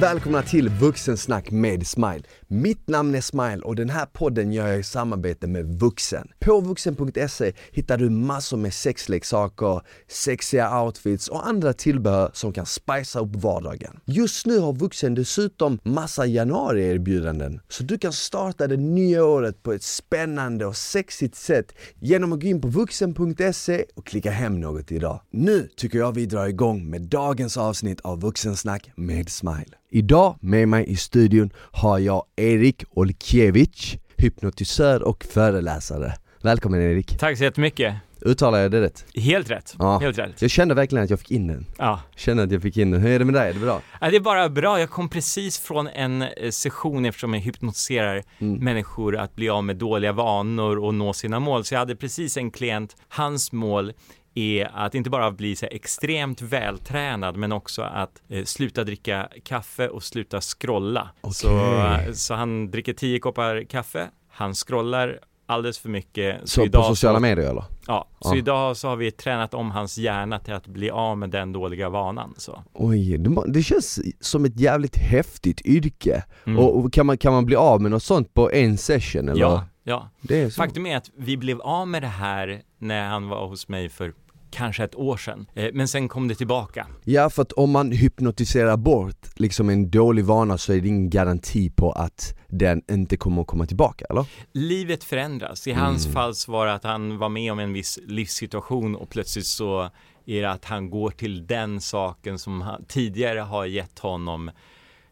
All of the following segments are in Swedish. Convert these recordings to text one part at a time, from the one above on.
välkomna till Vuxensnack med Smile. Mitt namn är Smile och den här podden gör jag i samarbete med Vuxen. På vuxen.se hittar du massor med sexleksaker, sexiga outfits och andra tillbehör som kan spicea upp vardagen. Just nu har Vuxen dessutom massa januarierbjudanden så du kan starta det nya året på ett spännande och sexigt sätt genom att gå in på vuxen.se och klicka hem något idag. Nu tycker jag vi drar igång med dagens avsnitt av Vuxensnack med Smile. Idag med mig i studion har jag Erik Olkiewicz, hypnotisör och föreläsare. Välkommen Erik! Tack så jättemycket! Uttalar jag det rätt? Helt rätt, Ja. helt rätt. Jag kände verkligen att jag fick in den. Ja. Kände att jag fick in den. Hur är det med dig? Är det bra? Ja, det är bara bra, jag kom precis från en eh, session eftersom jag hypnotiserar Mm. människor att bli av med dåliga vanor och nå sina mål. Så jag hade precis en klient, hans mål är att inte bara bli så extremt vältränad men också att eh, sluta dricka kaffe och sluta scrolla. Så, Okej. så han dricker tio koppar kaffe, han scrollar alldeles för mycket. Så på idag sociala så, medier eller? Ja, så Ja. idag så har vi tränat om hans hjärna till att bli av med den dåliga vanan. Så. Oj, det, känns som ett jävligt häftigt yrke. Mm. Och, och kan, man, kan man bli av med något sånt på en session eller? Ja, ja. Är så. Faktum är att vi blev av med det här när han var hos mig för kanske ett år sedan. Eh, Men sen kom det tillbaka. Ja, för att om man hypnotiserar bort liksom en dålig vana så är det ingen garanti på att den inte kommer att komma tillbaka, eller? Livet förändras. I hans Mm. fall så var det att han var med om en viss livssituation och plötsligt så är det att han går till den saken som han tidigare har gett honom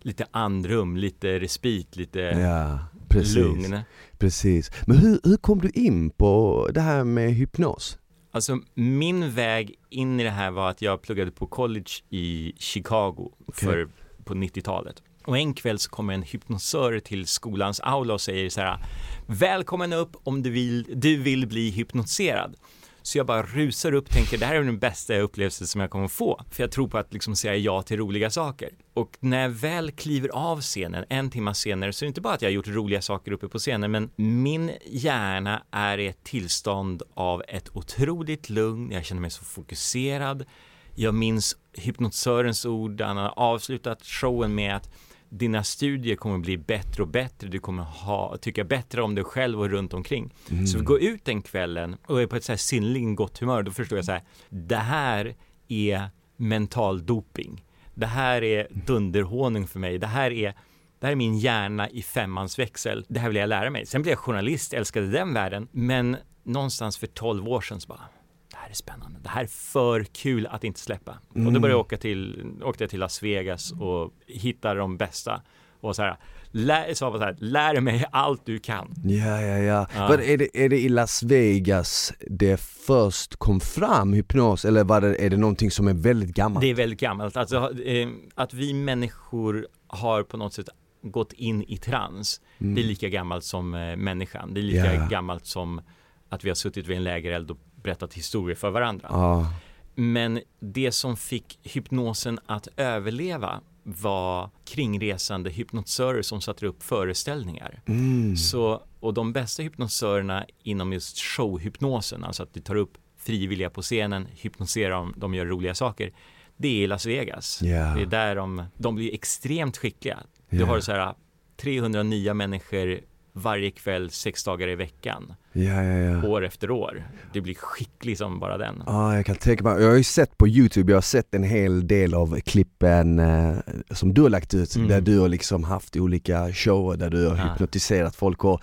lite andrum, lite respit, lite Ja, precis. lugn. Precis. Men hur, hur kom du in på det här med hypnos? Alltså min väg in i det här var att jag pluggade på college i Chicago för, på 90-talet. Och en kväll så kommer en hypnosör till skolans aula och säger så här Välkommen upp om du vill, du vill bli hypnotiserad. Så jag bara rusar upp tänker det här är den bästa upplevelsen som jag kommer få. För jag tror på att liksom säga ja till roliga saker. Och när jag väl kliver av scenen, en timme senare, så är det inte bara att jag har gjort roliga saker uppe på scenen, men min hjärna är i ett tillstånd av ett otroligt lugn, jag känner mig så fokuserad. Jag minns hypnotisörens ord, han har avslutat showen med att dina studier kommer bli bättre och bättre, du kommer ha, tycka bättre om dig själv och runt omkring. Så vi går ut den kvällen och är på ett så här synnerligen gott humör, då förstår jag så här, det här är mental doping. Det här är dunderhonung för mig, det här är det här är min hjärna i femmans växel. Det här vill jag lära mig. Sen blev jag journalist, älskade den världen. Men någonstans för 12 år sedan så bara, här är spännande. Det här är för kul att inte släppa. Och då började jag åka till, åkte jag till Las Vegas och hittade de bästa. Och så här, lär, så det här, lär mig allt du kan. Ja, ja, ja. Ja. Var, är, det, är det i Las Vegas det först kom fram hypnos eller var det, är det någonting som är väldigt gammalt? Det är väldigt gammalt. Alltså, eh, att vi människor har på något sätt gått in i trans. Det är lika gammalt som eh, människan. Det är lika Ja. gammalt som att vi har suttit vid en lägereld och berättat historier för varandra. Ja, Men det som fick hypnosen att överleva var kringresande hypnotisörer som satte upp föreställningar. mm. Så, och de bästa hypnotisörerna inom just showhypnosen, alltså att du tar upp frivilliga på scenen, hypnotiserar dem, de gör roliga saker. Det är Las Vegas. Ja. Det är där de, de blir extremt skickliga. Du Ja. har så här 300 nya människor varje kväll, sex dagar i veckan, ja, ja, ja. år efter år. Det blir skicklig som bara den. Ja, jag kan tänka mig. Jag har ju sett på Youtube, jag har sett en hel del av klippen eh, som du har lagt ut, Mm. där du har liksom haft olika shower där du har hypnotiserat folk och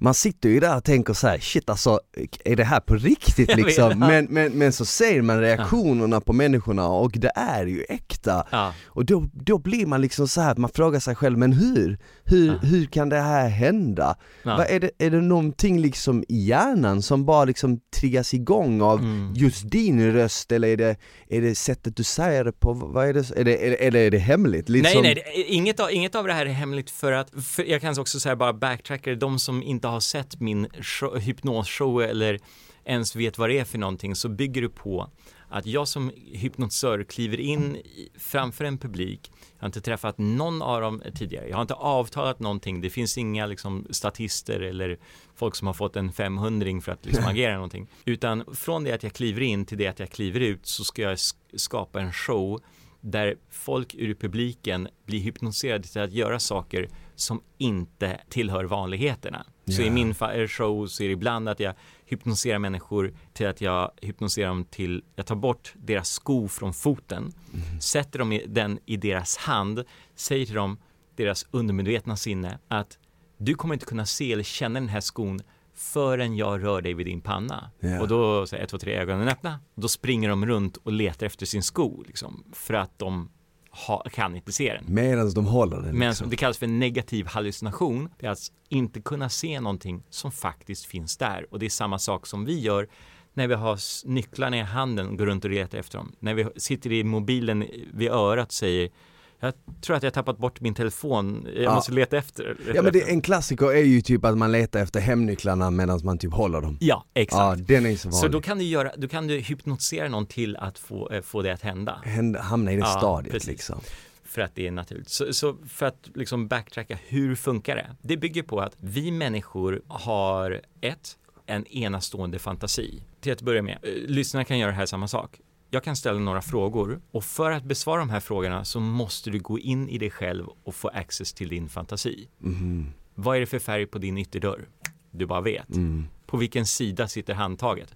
man sitter ju där och tänker så här: shit alltså, är det här på riktigt liksom? ja. Men, men, men så ser man reaktionerna på människorna och det är ju äkta. Ja. Och då, då blir man liksom så här, man frågar sig själv, men hur? Hur, Ja. hur kan det här hända? Ja. Vad är, det, är det någonting liksom i hjärnan som bara liksom triggas igång av Mm. just din röst eller är det, är det sättet du säger det på? Vad är det, är det, är det, eller är det hemligt? Lite Nej, nej, inget, av, inget av det här är hemligt för att, för jag kan också säga bara backtracker, de som inte har sett min show, hypnosshow eller ens vet vad det är för någonting så bygger det på att jag som hypnotisör kliver in framför en publik, jag har inte träffat någon av dem tidigare, jag har inte avtalat någonting, det finns inga liksom statister eller folk som har fått en 500 för att liksom agera någonting, utan från det att jag kliver in till det att jag kliver ut så ska jag sk- skapa en show där folk ur publiken blir hypnotiserade till att göra saker som inte tillhör vanligheterna. Så i min show så är det ibland att jag hypnotiserar människor till att jag hypnotiserar dem till, jag tar bort deras sko från foten, sätter dem i, den i deras hand, säger till dem, deras undermedvetna sinne, att du kommer inte kunna se eller känna den här skon förrän jag rör dig vid din panna. Ja. Och då säger ett, två, tre, ögonen öppna. Då springer de runt och letar efter sin sko, liksom, för att de ha, kan inte se den. Medan de håller den Men liksom. det kallas för negativ hallucination. Det är att inte kunna se någonting som faktiskt finns där. Och det är samma sak som vi gör när vi har nycklarna i handen och går runt och letar efter dem. När vi sitter i mobilen vid örat och säger jag tror att jag har tappat bort min telefon, jag Ja. måste leta efter. Ja men det, en klassiker är ju typ att man letar efter hemnycklarna medan man typ håller dem. Ja, exakt. Ja, den är så Så vanlig. då kan du göra, då kan du hypnotisera någon till att få, eh, få det att hända. Hända- Hamna i det Ja, stadiet precis. liksom. För att det är naturligt. Så, så för att liksom backtracka, hur funkar det? Det bygger på att vi människor har ett, en enastående fantasi. Till att börja med, eh, lyssnarna kan göra här samma sak. Jag kan ställa några frågor och för att besvara de här frågorna så måste du gå in i dig själv och få access till din fantasi. Mhm. Vad är det för färg på din ytterdörr? Du bara vet. Mm. På vilken sida sitter handtaget?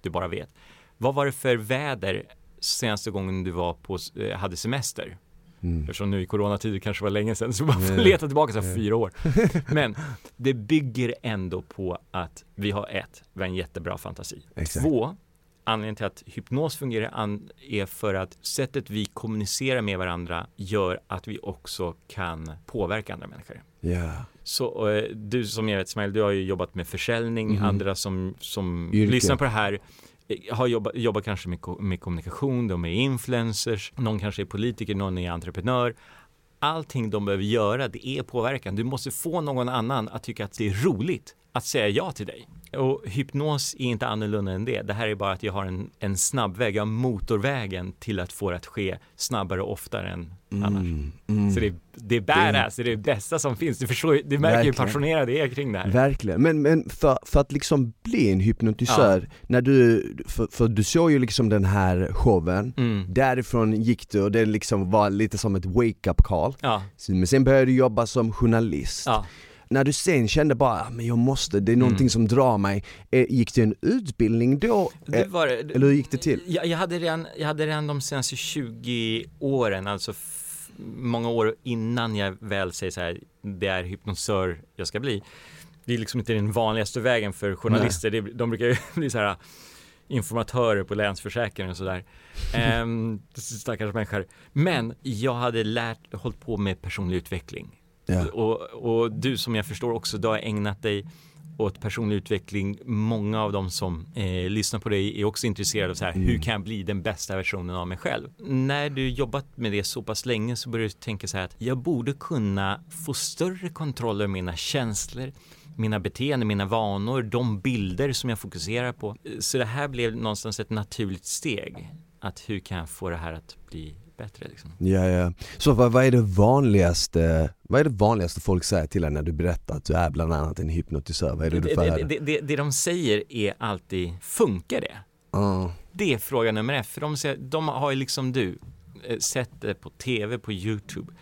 Du bara vet. Vad var det för väder senaste gången du var på, eh, hade semester? Mm. Eftersom nu i coronatider kanske var länge sedan så man får leta tillbaka så fyra år. Men det bygger ändå på att vi har ett, vi har en jättebra fantasi. Exakt. Två, anledningen till att hypnos fungerar är för att sättet vi kommunicerar med varandra gör att vi också kan påverka andra människor. Ja. Så eh, du som jag vet Ismail, du har ju jobbat med försäljning, Mhm. andra som, som Yrke. lyssnar på det här eh, har jobbat, jobbat kanske med, med kommunikation, de är influencers, någon kanske är politiker, någon är entreprenör. Allting de behöver göra, det är påverkan. Du måste få någon annan att tycka att det är roligt att säga ja till dig. Och hypnos är inte annorlunda än det. Det här är bara att jag har en, en snabbväg, jag har motorvägen till att få det att ske snabbare och oftare än annars. Mm. Mm. Så det, det är badass, det är det bästa som finns. Du förstår, du märker hur Verkligen. passionerad jag är kring det här. Verkligen, men, men för, för att liksom bli en hypnotisör, när du, för, för du såg ju liksom den här showen, Mm. därifrån gick du och det liksom var lite som ett wake-up call. Ja, Men sen började du jobba som journalist. ja. När du sen kände bara, "Ah, men jag måste, det är någonting Mm. som drar mig. Eh, Gick det en utbildning då? Det Eh, var, Eller hur gick det till? Jag, jag, hade redan, jag hade redan de senaste 20 åren, alltså många år innan jag väl säger så här, det är hypnosör jag ska bli. Det är liksom inte den vanligaste vägen för journalister, det, de brukar ju bli så här informatörer på Länsförsäkringen och sådär. Ehm, stackars människor. Men jag hade lärt, hållit på med personlig utveckling. Ja. Och, och du som jag förstår också, du har ägnat dig åt personlig utveckling. Många av dem som eh, lyssnar på dig är också intresserade av så här, Mm. hur kan jag bli den bästa versionen av mig själv? När du jobbat med det så pass länge så börjar du tänka så här att jag borde kunna få större kontroll över mina känslor, mina beteenden, mina vanor, de bilder som jag fokuserar på. Så det här blev någonstans ett naturligt steg. Att hur kan jag få det här att bli bättre? Liksom? Ja, ja. Så vad, vad är det vanligaste, vad är det vanligaste folk säger till dig när du berättar att du är bland annat en hypnotisör? Vad är det du får det, höra? det, det, det de säger är alltid, funkar det? Ja. Det är fråga nummer ett, för de, säger, de har ju liksom du eh, sett det på tv, på YouTube.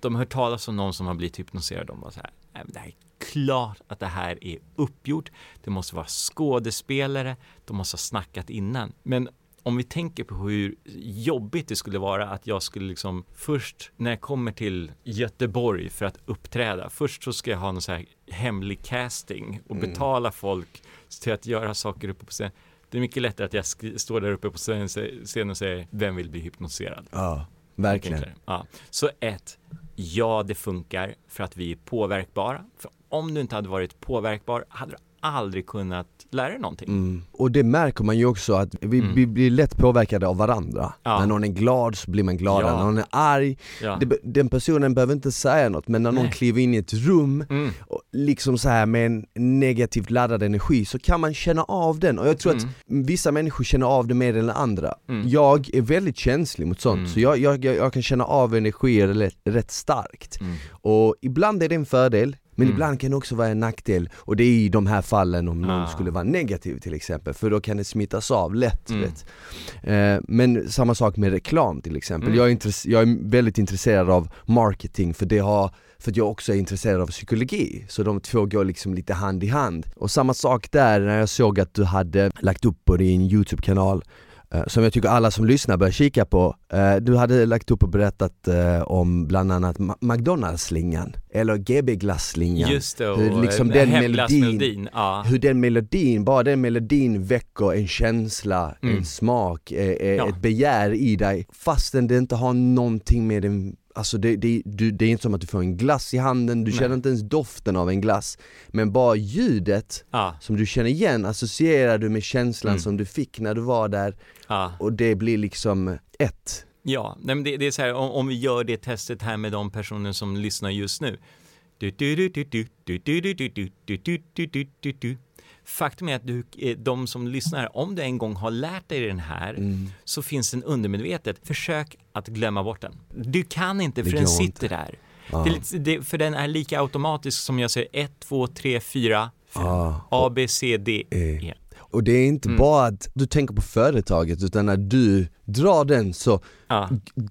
De har hört talas om någon som har blivit hypnotiserad. De bara så här, "Nej, men det här är klart att det här är uppgjort. Det måste vara skådespelare. De måste ha snackat innan. Men om vi tänker på hur jobbigt det skulle vara att jag skulle liksom först när jag kommer till Göteborg för att uppträda. Först så ska jag ha någon så här hemlig casting och Mm. betala folk till att göra saker uppe på scen. Det är mycket lättare att jag står där uppe på scen scen och säger vem vill bli hypnotiserad? ja, verkligen. Ja. Så ett, ja det funkar för att vi är påverkbara. För om du inte hade varit påverkbar hade du aldrig kunnat lära dig någonting. Mm. Och det märker man ju också att vi, Mm. vi blir lätt påverkade av varandra. Ja. När någon är glad så blir man gladare, Ja. när någon är arg, Ja. det, den personen behöver inte säga något men när någon Nej. kliver in i ett rum Mm. och liksom så här med en negativt laddad energi så kan man känna av den och jag tror Mm. att vissa människor känner av det mer än andra. Mm. Jag är väldigt känslig mot sånt Mm. så jag, jag, jag, kan känna av energier rätt, rätt starkt. Mm. Och ibland är det en fördel, Men ibland kan det också vara en nackdel och det är i de här fallen om någon Ah. skulle vara negativ till exempel för då kan det smittas av lätt Mm. Eh, Men samma sak med reklam till exempel. Mm. Jag, är intress- jag är väldigt intresserad av marketing för det har för att jag också är intresserad av psykologi, så de två går liksom lite hand i hand. Och samma sak där när jag såg att du hade lagt upp på din YouTube-kanal som jag tycker alla som lyssnar bör kika på. Eh, Du hade lagt upp och berättat eh, om bland annat McDonalds-slingan, eller GB-glass-slingan. Just det, och Hur liksom eh, den hemglassmelodin. Ja. Hur den melodin, bara den melodin väcker en känsla, Mm. en smak, eh, eh, Ja. ett begär i dig fastän det inte har någonting med den Alltså det, det, du, det är inte som att du får en glass i handen, du Nej. känner inte ens doften av en glass Men bara ljudet Ja, som du känner igen associerar du med känslan Mm. som du fick när du var där ja. och det blir liksom ett. Ja, Nej, men det, det är så här, om, om, vi gör det testet här med de personer som lyssnar just nu. Faktum är att du, de som lyssnar, om du en gång har lärt dig den här mm. så finns den undermedvetet. Försök att glömma bort den. Du kan inte för den sitter inte. där. Ah. Det, det, för den är lika automatisk som jag säger 1, 2, 3, 4, 5. A, B, C, D, e. Och det är inte Mm. bara att du tänker på företaget utan när du drar den så Ja.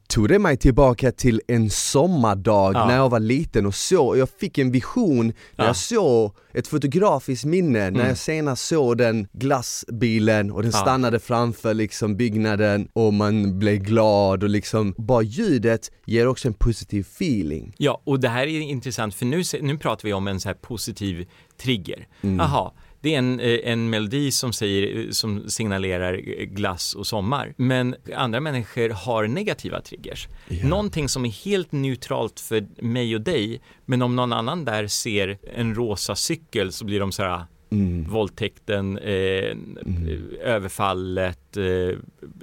tog det mig tillbaka till en sommardag Ja. när jag var liten och så, jag fick en vision när Ja. jag såg ett fotografiskt minne när Mm. jag senast såg den glassbilen och den stannade framför liksom byggnaden och man blev glad och liksom, bara ljudet ger också en positiv feeling. Ja, och det här är intressant för nu, nu pratar vi om en så här positiv trigger. Mm. Det är en, eh, en melodi som, säger, eh, som signalerar eh, glass och sommar. Men andra människor har negativa triggers. Ja. Någonting som är helt neutralt för mig och dig, men om någon annan där ser en rosa cykel så blir de så här Mm. våldtäkten, eh, överfallet, eh,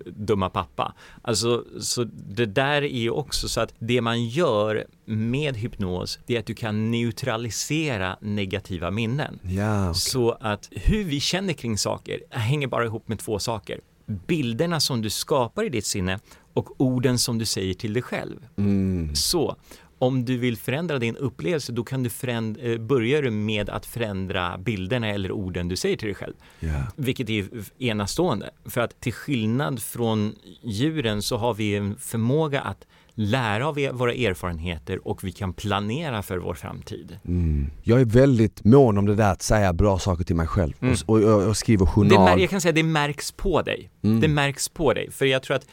dumma pappa. Alltså, så det där är ju också så att det man gör med hypnos, det är att du kan neutralisera negativa minnen. Ja, Så att hur vi känner kring saker hänger bara ihop med två saker. Bilderna som du skapar i ditt sinne och orden som du säger till dig själv. mm. Så om du vill förändra din upplevelse då kan du eh, börja du med att förändra bilderna eller orden du säger till dig själv. ja. Vilket är enastående. För att till skillnad från djuren så har vi en förmåga att lära av våra erfarenheter och vi kan planera för vår framtid. Mm. Jag är väldigt mån om det där att säga bra saker till mig själv Mm. och, och, och, skriver Det journal. mär- jag kan säga det märks på dig. Mm. Det märks på dig. För jag tror att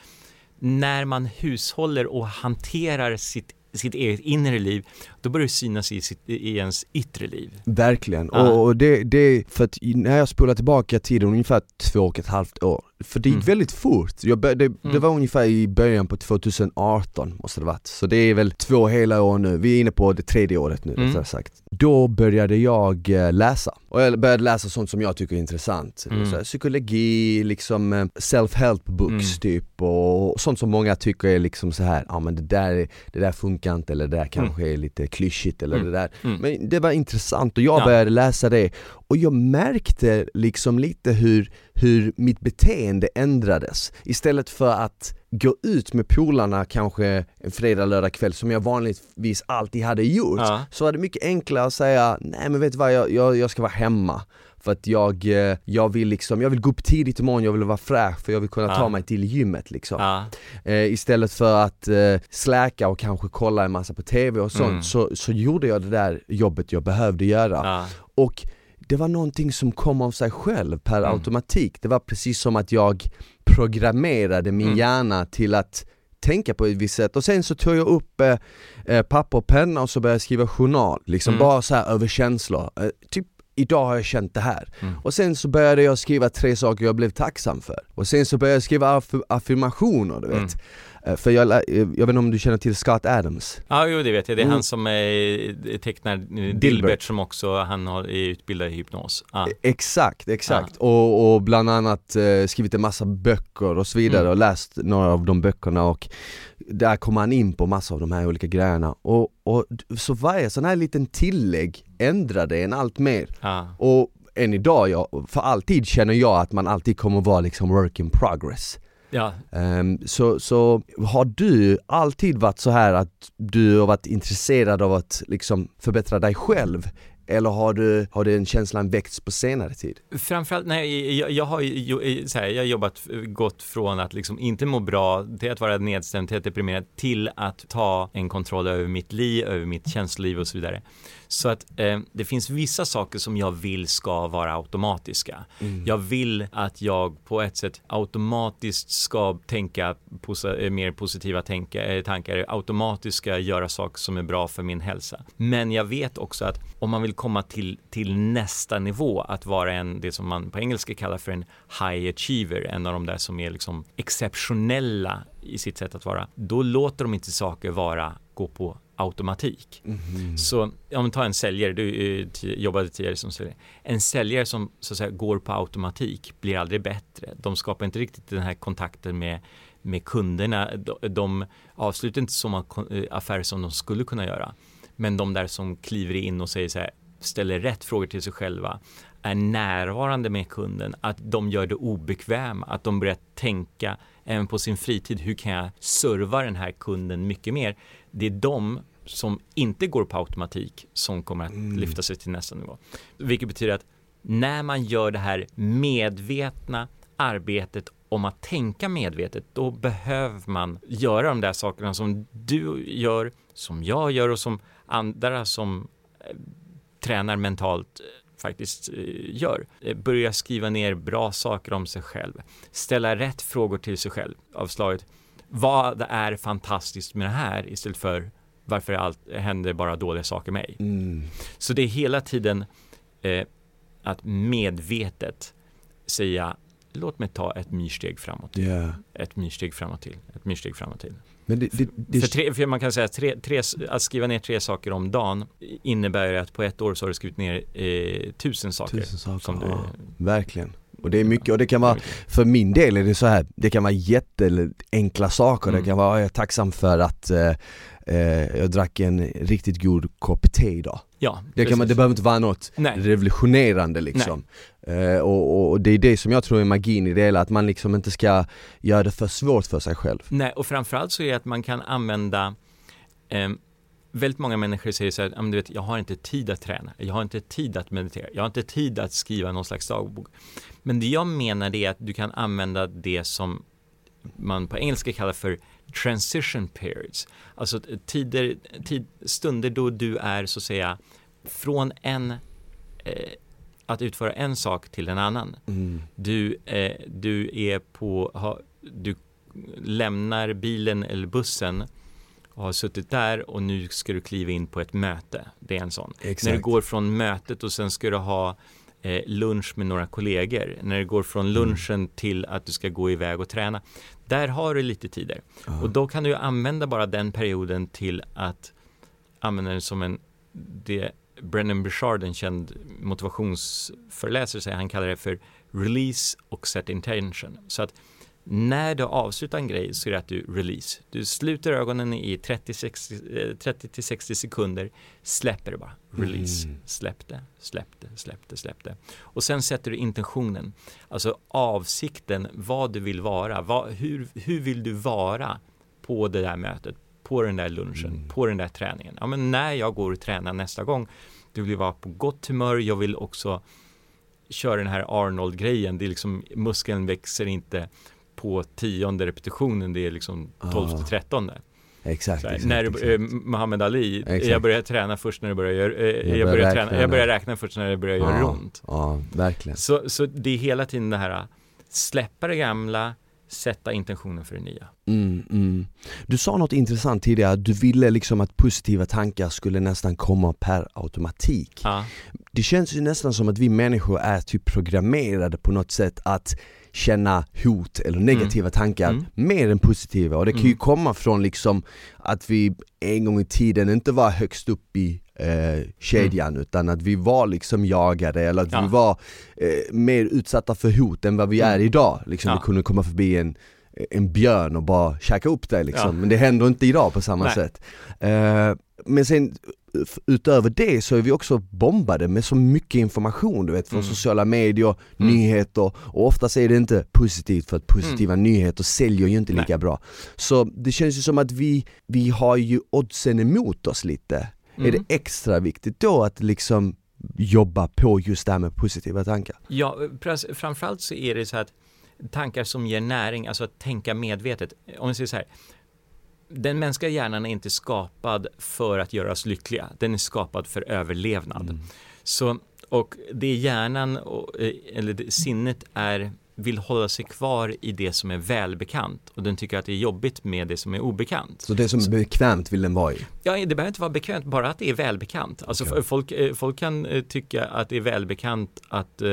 när man hushåller och hanterar sitt, sitt eget inre liv, då börjar det synas i, sitt, i ens yttre liv. Verkligen, Ja. och, det, det, för att när jag spolar tillbaka tiden ungefär två och ett halvt år, för det gick Mm. väldigt fort, jag det, det Mm. var ungefär i början på 2018 måste det varit, så det är väl två hela år nu, vi är inne på det tredje året nu Mm. rättare sagt. Då började jag eh, läsa, och jag började läsa sånt som jag tycker är intressant, Mm. så här, psykologi, liksom eh, self-help books Mm. typ och sånt som många tycker är liksom så här, ja men det där, är- det där funkar inte eller det där kanske är lite klyschigt eller Mm. det där Mm. men det var intressant och jag Ja. började läsa det och jag märkte liksom lite hur, hur mitt beteende ändrades. Istället för att gå ut med polarna kanske en fredag, lördag kväll som jag vanligtvis alltid hade gjort Ja. så var det mycket enklare att säga nej men vet du vad, jag, jag, jag ska vara hemma. För att jag, eh, jag vill liksom, jag vill gå upp tidigt imorgon, jag vill vara fräsch för jag vill kunna ta Ja. mig till gymmet liksom. Ja. Eh, istället för att eh, släka och kanske kolla en massa på TV och sånt Mm. så, så gjorde jag det där jobbet jag behövde göra. Och det var någonting som kom av sig själv per Mm. automatik. Det var precis som att jag programmerade min Mm. hjärna till att tänka på ett visst sätt och sen så tog jag upp eh, eh, papper och penna och så började jag skriva journal, liksom Mm. bara så här över känslor. Eh, typ idag har jag känt det här. Mm. Och sen så började jag skriva tre saker jag blev tacksam för. Och sen så började jag skriva aff- affirmationer du vet. Mm. Eh, För jag, eh, jag vet inte om du känner till Scott Adams? Ja, jo det vet jag. Det är Mm. han som eh, tecknar Dilbert. Dilbert. som också han har, är utbildad i hypnos. E- Exakt, exakt. Och, och bland annat eh, skrivit en massa böcker och så vidare Mm. och läst några av de böckerna och där kommer han in på massa av de här olika grejerna. Och, och så varje sån här liten tillägg ändrade en allt mer. Och än idag, jag, för alltid känner jag att man alltid kommer vara liksom work in progress. Ja. Um, så, så har du alltid varit så här att du har varit intresserad av att liksom förbättra dig själv? Eller har, du, har den känslan väckts på senare tid? Framförallt, nej, jag, jag har ju så här, jag har jobbat, gått från att liksom inte må bra, till att vara nedstämd, till att deprimerad, till att ta en kontroll över mitt liv, över mitt känsloliv och så vidare. Så att eh, det finns vissa saker som jag vill ska vara automatiska. Mm. Jag vill att jag på ett sätt automatiskt ska tänka posa, eh, mer positiva tänka, eh, tankar, automatiskt ska göra saker som är bra för min hälsa. Men jag vet också att om man vill komma till, till nästa nivå, att vara en, det som man på engelska kallar för en high achiever, en av de där som är liksom exceptionella i sitt sätt att vara, då låter de inte saker vara gå på automatik. Mm. Så om vi tar en säljare, du eh, jobbade tidigare som säljare. En säljare som så att säga går på automatik blir aldrig bättre. De skapar inte riktigt den här kontakten med, med kunderna. De, de avslutar inte så många eh, affärer som de skulle kunna göra. Men de där som kliver in och säger så här, ställer rätt frågor till sig själva, är närvarande med kunden, att de gör det obekväma, att de börjar tänka även på sin fritid, hur kan jag serva den här kunden mycket mer? Det är de som inte går på automatik som kommer att mm. lyfta sig till nästa nivå. Vilket betyder att när man gör det här medvetna arbetet om att tänka medvetet, då behöver man göra de där sakerna som du gör, som jag gör och som andra som eh, tränar mentalt eh, faktiskt eh, gör. Börja skriva ner bra saker om sig själv. Ställa rätt frågor till sig själv av slaget vad är fantastiskt med det här istället för varför allt, händer bara dåliga saker med mig. Mm. Så det är hela tiden eh, att medvetet säga låt mig ta ett myrsteg framåt. Yeah. Ett myrsteg framåt till, ett myrsteg framåt till. Men det, det, det... För, tre, för man kan säga tre, tre, att skriva ner tre saker om dagen innebär att på ett år så har du skrivit ner eh, tusen saker. Tusen saker, som du... ja, verkligen. Och det är mycket, och det kan vara, för min del är det så här, det kan vara jätteenkla saker, mm. det kan vara, jag är tacksam för att eh, eh, jag drack en riktigt god kopp te idag. Ja, det, kan man, det behöver inte vara något Nej. revolutionerande liksom. Eh, och, och, det är det som jag tror är magin i det hela, att man liksom inte ska göra det för svårt för sig själv. Nej, och framförallt så är det att man kan använda eh, väldigt många människor säger så här, du vet, jag har inte tid att träna, jag har inte tid att meditera, jag har inte tid att skriva någon slags dagbok. Men det jag menar är att du kan använda det som man på engelska kallar för transition periods, alltså tider, tid, stunder då du är så att säga från en eh, att utföra en sak till en annan. Mm. Du, eh, du är på, ha, du lämnar bilen eller bussen och har suttit där och nu ska du kliva in på ett möte. Det är en sån. Exakt. När du går från mötet och sen ska du ha lunch med några kollegor. När du går från mm. lunchen till att du ska gå iväg och träna. Där har du lite tider. Uh. Och då kan du använda bara den perioden till att använda den som en det Brennan Bouchard, en känd motivationsföreläsare, säger han kallar det för release och set intention. Så att när du avslutar en grej så är det att du release. Du sluter ögonen i 30-60 eh, sekunder, släpper det bara. Release, mm. släpp det, släpp det, släpp det, släpp det. Och sen sätter du intentionen, alltså avsikten, vad du vill vara. Vad, hur, hur vill du vara på det där mötet, på den där lunchen, mm. på den där träningen. Ja, men när jag går och tränar nästa gång, du vill vara på gott humör, jag vill också köra den här Arnold-grejen, det är liksom muskeln växer inte på tionde repetitionen, det är liksom tolfte, trettonde. Exakt, exakt, När exakt. Eh, Muhammad Ali, exakt. jag börjar träna först när det börjar göra, eh, jag, jag, börjar räkna, träna, jag börjar räkna först när det börjar ja, göra ont. Ja, verkligen. Så, så det är hela tiden det här, släppa det gamla, sätta intentionen för det nya. Mm, mm. Du sa något intressant tidigare, du ville liksom att positiva tankar skulle nästan komma per automatik. Ja. Det känns ju nästan som att vi människor är typ programmerade på något sätt att känna hot eller negativa mm. tankar mm. mer än positiva och det kan ju mm. komma från liksom att vi en gång i tiden inte var högst upp i eh, kedjan mm. utan att vi var liksom jagade eller att ja. vi var eh, mer utsatta för hot än vad vi är mm. idag. Liksom ja. det kunde komma förbi en en björn och bara käka upp dig liksom. Ja. Men det händer inte idag på samma Nej. sätt. Eh, men sen utöver det så är vi också bombade med så mycket information du vet från Mm. sociala medier, Mm. nyheter och oftast är det inte positivt för att positiva nyheter säljer ju inte Nej. lika bra. Så det känns ju som att vi, vi har ju oddsen emot oss lite. Är Mm. det extra viktigt då att liksom jobba på just det här med positiva tankar? Ja, pres- framförallt så är det så att tankar som ger näring, alltså att tänka medvetet. Om vi säger så här, den mänskliga hjärnan är inte skapad för att göra oss lyckliga, den är skapad för överlevnad. Så, och det är hjärnan, eh, eller sinnet är, vill hålla sig kvar i det som är välbekant och den tycker att det är jobbigt med det som är obekant. Så det som är bekvämt vill den vara i? Ja, det behöver inte vara bekvämt, bara att det är välbekant. Alltså Okej. folk, eh, folk kan eh, tycka att det är välbekant att, eh,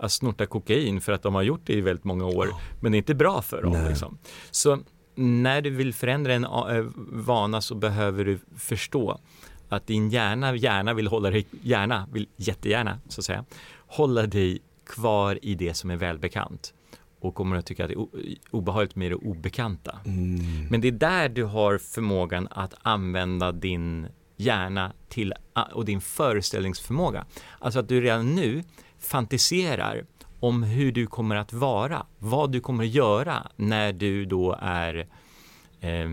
att snorta kokain för att de har gjort det i väldigt många år, men det är inte bra för dem. Liksom. Så när du vill förändra en eh, vana så behöver du förstå att din hjärna gärna vill hålla dig, gärna, vill jättegärna så att säga, hålla dig kvar i det som är välbekant och kommer att tycka att det är obehagligt med det obekanta. Mm. Men det är där du har förmågan att använda din hjärna till, och din föreställningsförmåga. Alltså att du redan nu fantiserar om hur du kommer att vara, vad du kommer att göra när du då är eh,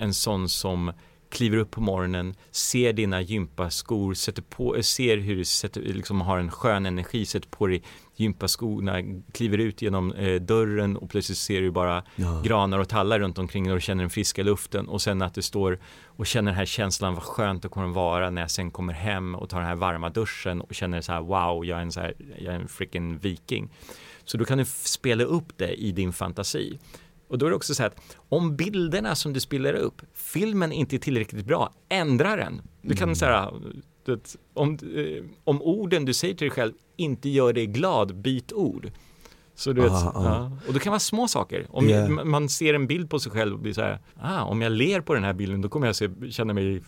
en sån som kliver upp på morgonen, ser dina gympaskor, sätter på, ser hur du sätter, liksom har en skön energi, sätter på dig gympaskorna, kliver ut genom eh, dörren och plötsligt ser du bara Ja. granar och tallar runt omkring dig och känner den friska luften och sen att du står och känner den här känslan vad skönt det kommer vara när jag sen kommer hem och tar den här varma duschen och känner så här wow, jag är en, så här, jag är en freaking viking. Så då kan du spela upp det i din fantasi. Och då är det också så här att om bilderna som du spelar upp, filmen inte är tillräckligt bra, ändra den. Du kan säga det, om, eh, om orden du säger till dig själv inte gör dig glad, byt ord. Så du vet, Ah, ah. ja. Och det kan vara små saker. Om Yeah. man- man ser en bild på sig själv och blir så här, ah, om jag ler på den här bilden då kommer jag se, känna mig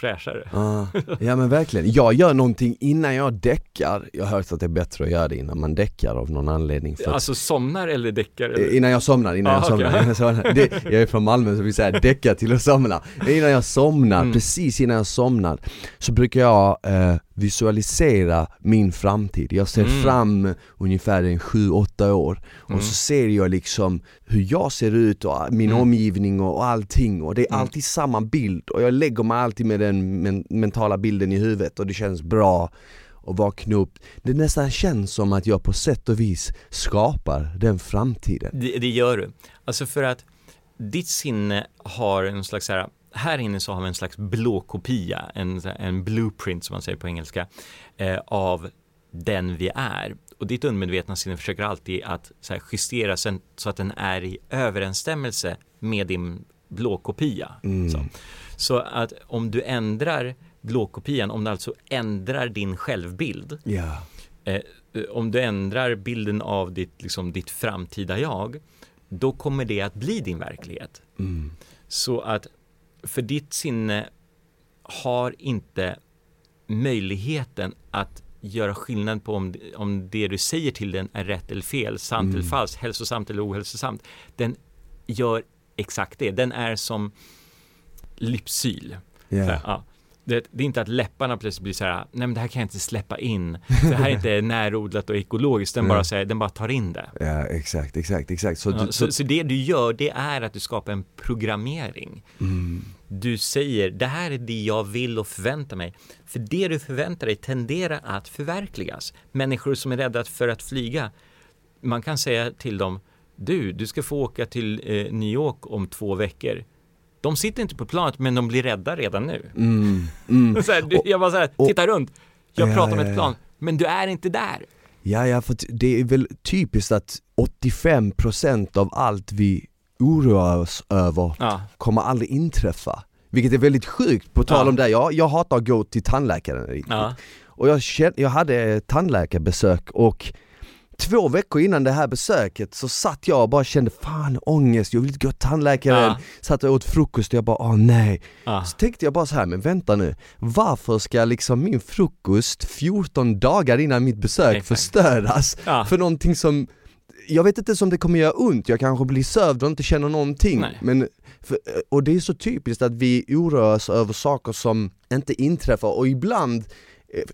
fräschare. Ah, ja men verkligen, jag gör någonting innan jag däckar, jag har hört att det är bättre att göra det innan man däckar av någon anledning för Alltså somnar eller däckar? Eller? Eh, Innan jag somnar, innan Ah, jag somnar. Innan jag, somnar. Det, jag är från Malmö så vi säger däcka till att somna. Innan jag somnar, Mm. precis innan jag somnar, så brukar jag eh, visualisera min framtid. Jag ser Mm. fram ungefär en 7-8 år och Mm. så ser jag liksom hur jag ser ut och min Mm. omgivning och, och allting och det är Mm. alltid samma bild och jag lägger mig alltid med den men, mentala bilden i huvudet och det känns bra och vakna upp. Det nästan känns som att jag på sätt och vis skapar den framtiden. Det, det gör du. Alltså för att ditt sinne har en slags så här, här inne så har vi en slags blå kopia, en, en blueprint som man säger på engelska, eh, av den vi är. Och ditt undermedvetna sinne försöker alltid att så här, justera sen så att den är i överensstämmelse med din blå kopia. Mm. Så. så att om du ändrar blåkopian, om du alltså ändrar din självbild, Ja. eh, om du ändrar bilden av ditt, liksom, ditt framtida jag, då kommer det att bli din verklighet. Mm. Så att för ditt sinne har inte möjligheten att göra skillnad på om, om det du säger till den är rätt eller fel, sant Mm. eller falskt, hälsosamt eller ohälsosamt. Den gör exakt det. Den är som lypsyl. Så här, ja. det, det är inte att läpparna plötsligt blir så här, nej men det här kan jag inte släppa in, för det här är inte närodlat och ekologiskt, den bara, Nej. säger, den bara tar in det. ja, exakt, exakt, exakt. Så, Ja, du, så, så det du gör, det är att du skapar en programmering. mm. Du säger, det här är det jag vill och förväntar mig. För det du förväntar dig tenderar att förverkligas. Människor som är rädda för att flyga, man kan säga till dem, du, du ska få åka till eh, New York om två veckor. De sitter inte på planet, men de blir rädda redan nu. Mm. Mm. Så här, du, jag bara så här, och- titta runt, jag Ja, pratar om ett plan, men du är inte där. Ja, ja, för det är väl typiskt att 85% av allt vi oroar oss över Ja, kommer aldrig inträffa. Vilket är väldigt sjukt, på tal Ja. om det, jag, jag hatar att gå till tandläkaren. ja, Och jag, kände, jag hade tandläkarbesök och två veckor innan det här besöket så satt jag och bara kände fan ångest, jag vill inte gå till tandläkaren. Ja. Satt och åt frukost och jag bara åh nej. ja. Så tänkte jag bara så här, men vänta nu, varför ska liksom min frukost 14 dagar innan mitt besök Exakt. förstöras ja. för någonting som jag vet inte om det kommer göra ont, jag kanske blir sövd och inte känner någonting. Nej. Men, för, och det är så typiskt att vi oroar oss över saker som inte inträffar och ibland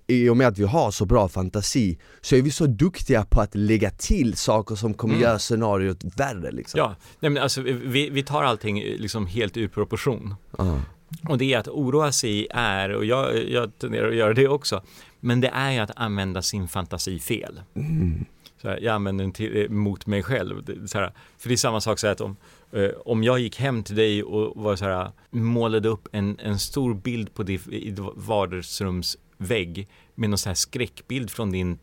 i och med att vi har så bra fantasi så är vi så duktiga på att lägga till saker som kommer Mm. göra scenariot värre liksom. Ja, nej men alltså vi, vi tar allting liksom helt ur proportion. Ja. Och det är att oroa sig är, och jag, jag tenderar att göra det också, men det är ju att använda sin fantasi fel. Mm. Så här, jag använder den till, eh, mot mig själv. Det, så här, för det är samma sak så att om, eh, om jag gick hem till dig och var så här, målade upp en, en stor bild på ditt i vardagsrumsvägg med någon så här skräckbild från din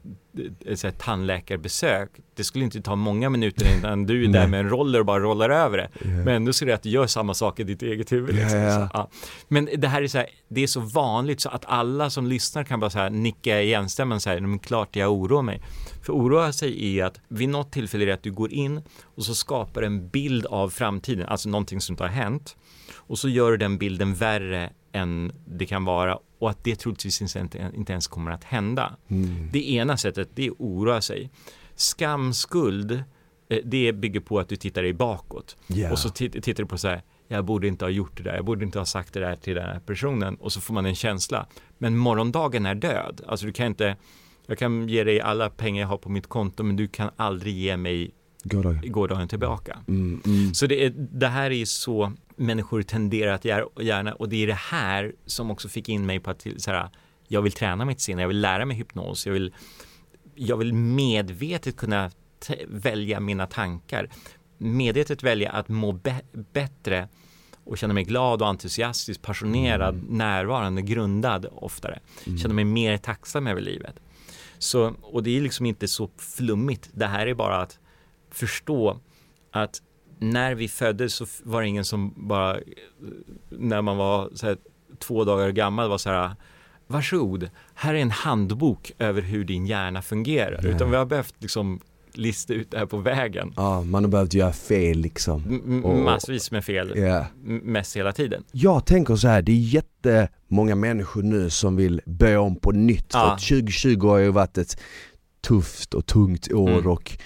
eh, så här, tandläkarbesök. Det skulle inte ta många minuter innan du är där med en roller och bara rollar över det. Ja. Men ändå ser du att du gör samma sak i ditt eget huvud. Liksom. Ja, ja. Så, ja. Men det här är så här, det är så vanligt så att alla som lyssnar kan bara så här nicka igenstämmande så här, men klart jag oroar mig. För oroa sig är att vid något tillfälle är det att du går in och så skapar en bild av framtiden, alltså någonting som inte har hänt. Och så gör du den bilden värre än det kan vara och att det troligtvis inte, inte ens kommer att hända. Mm. Det ena sättet, det är att oroa sig. Skam, skuld, eh, det bygger på att du tittar dig bakåt. Ja. Och så tit- tittar du på så här, jag borde inte ha gjort det där, jag borde inte ha sagt det där till den här personen och så får man en känsla. Men morgondagen är död, alltså du kan inte, jag kan ge dig alla pengar jag har på mitt konto men du kan aldrig ge mig Gårdagen. gårdagen tillbaka. Mm, mm. Så det, är, det här är så människor tenderar att gärna och det är det här som också fick in mig på att så här, jag vill träna mitt sinne, jag vill lära mig hypnos, jag vill, jag vill medvetet kunna välja mina tankar, medvetet välja att må bä- bättre och känna mig glad och entusiastisk, passionerad, närvarande, grundad oftare. Känna mig mer tacksam över livet. Så, och det är liksom inte så flummigt, det här är bara att förstå att när vi föddes så var det ingen som bara, eh, när man var här, två dagar gammal var så här, varsågod, här är en handbok över hur din hjärna fungerar. Nej. Utan vi har behövt liksom lista ut det här på vägen. Ja, man har behövt göra fel liksom. Och- massvis med fel, m- mest hela tiden. Jag tänker så här, det är jättemånga människor nu som vill börja om på nytt. För Ja. att 2020 har ju varit ett tufft och tungt år Mm. och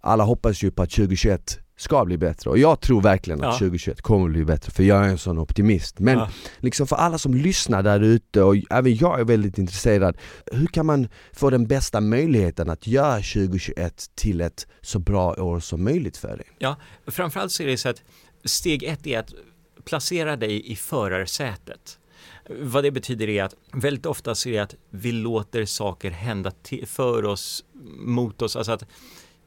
alla hoppas ju på att 2021 ska bli bättre och jag tror verkligen att Ja. 2021 kommer bli bättre för jag är en sån optimist. Men Ja. liksom för alla som lyssnar där ute och även jag är väldigt intresserad, hur kan man få den bästa möjligheten att göra 2021 till ett så bra år som möjligt för dig? Framförallt så är det så att steg ett är att placera dig i förarsätet. Vad det betyder är att väldigt ofta så är det att vi låter saker hända för oss, mot oss, alltså att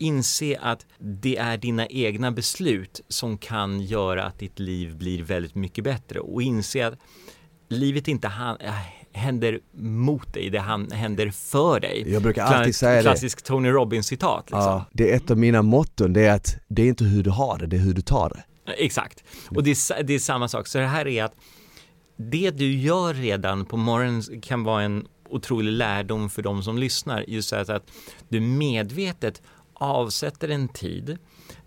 inse att det är dina egna beslut som kan göra att ditt liv blir väldigt mycket bättre och inse att livet inte han, äh, händer mot dig, det han, händer för dig. Jag brukar alltid Kla- säga det. Klassisk Tony Robbins citat. Liksom. Ja, det är ett av mina motton, det är att det är inte hur du har det, det är hur du tar det. Exakt. Och det är, det är samma sak. Så det här är att det du gör redan på morgonen kan vara en otrolig lärdom för de som lyssnar. Just så att du medvetet avsätter en tid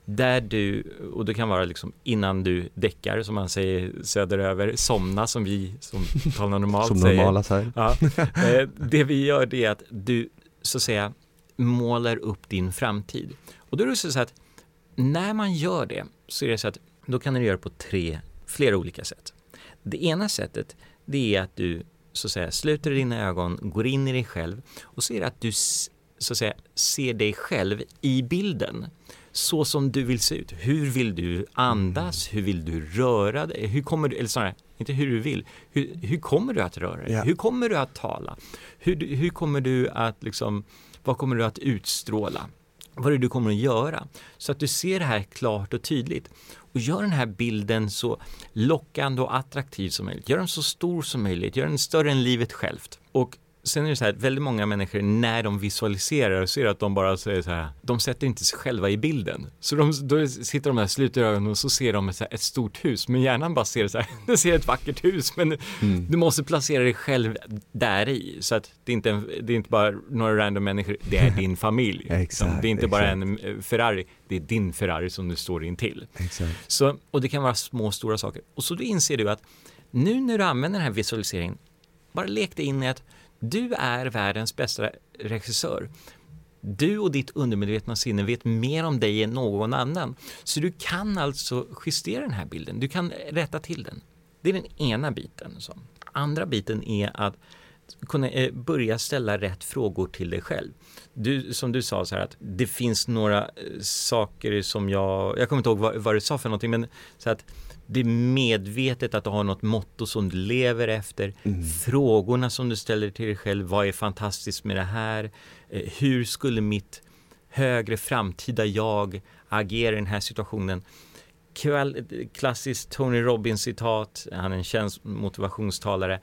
där du, och det kan vara liksom innan du däckar som man säger söderöver, somna som vi som talar normalt Som säger. normala säger. Ja. Eh, Det vi gör det är att du så att säga målar upp din framtid. Och då är det så att när man gör det så är det så att då kan du göra på tre, flera olika sätt. Det ena sättet det är att du så att säga sluter dina ögon, går in i dig själv och ser att du så att säga ser dig själv i bilden så som du vill se ut. Hur vill du andas? Hur vill du röra dig? Hur kommer du, eller snarare, inte hur du vill, hur, hur kommer du att röra dig? Ja. Hur kommer du att tala? Hur, hur kommer du att liksom, vad kommer du att utstråla? Vad är det du kommer att göra? Så att du ser det här klart och tydligt. Och gör den här bilden så lockande och attraktiv som möjligt. Gör den så stor som möjligt. Gör den större än livet självt. Och sen är det så här väldigt många människor när de visualiserar så är det att de bara säger så här, de sätter inte sig själva i bilden. Så de, då sitter de där, sluter ögonen och så ser de ett, ett stort hus, men hjärnan bara ser så här, den ser ett vackert hus, men du måste placera dig själv där i så att det är inte, en, det är inte bara några random människor, det är din familj. Exakt, det är inte bara exakt. en eh, Ferrari, det är din Ferrari som du står intill. Exakt. Så, och det kan vara små, stora saker. Och så då inser du att nu när du använder den här visualiseringen, bara lek dig in i att du är världens bästa regissör. du och ditt undermedvetna sinne vet mer om dig än någon annan. Så du kan alltså justera den här bilden, du kan rätta till den. Det är den ena biten. Så. Andra biten är att kunna eh, börja ställa rätt frågor till dig själv. Du, som du sa så här att det finns några eh, saker som jag, jag kommer inte ihåg vad, vad du sa för någonting, men så att det är medvetet att du har något motto som du lever efter. Mm. Frågorna som du ställer till dig själv, vad är fantastiskt med det här? Eh, hur skulle mitt högre framtida jag agera i den här situationen? klassiskt Tony Robbins citat, han är en känd motivationstalare.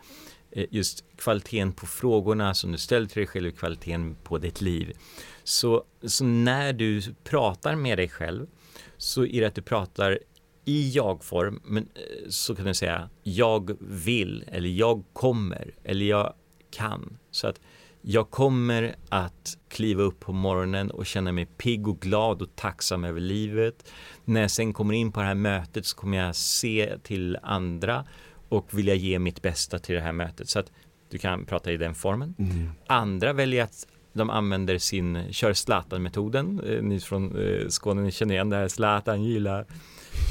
Eh, just kvaliteten på frågorna som du ställer till dig själv och kvaliteten på ditt liv. Så, så när du pratar med dig själv så är det att du pratar i jag-form, men eh, så kan du säga jag vill eller jag kommer eller jag kan. Så att jag kommer att kliva upp på morgonen och känna mig pigg och glad och tacksam över livet. När jag sen kommer in på det här mötet så kommer jag se till andra och vilja ge mitt bästa till det här mötet. Så att du kan prata i den formen. Mm. Andra väljer att de använder sin, kör Zlatan-metoden. Eh, ni från eh, Skåne, ni känner igen det här, Zlatan gillar.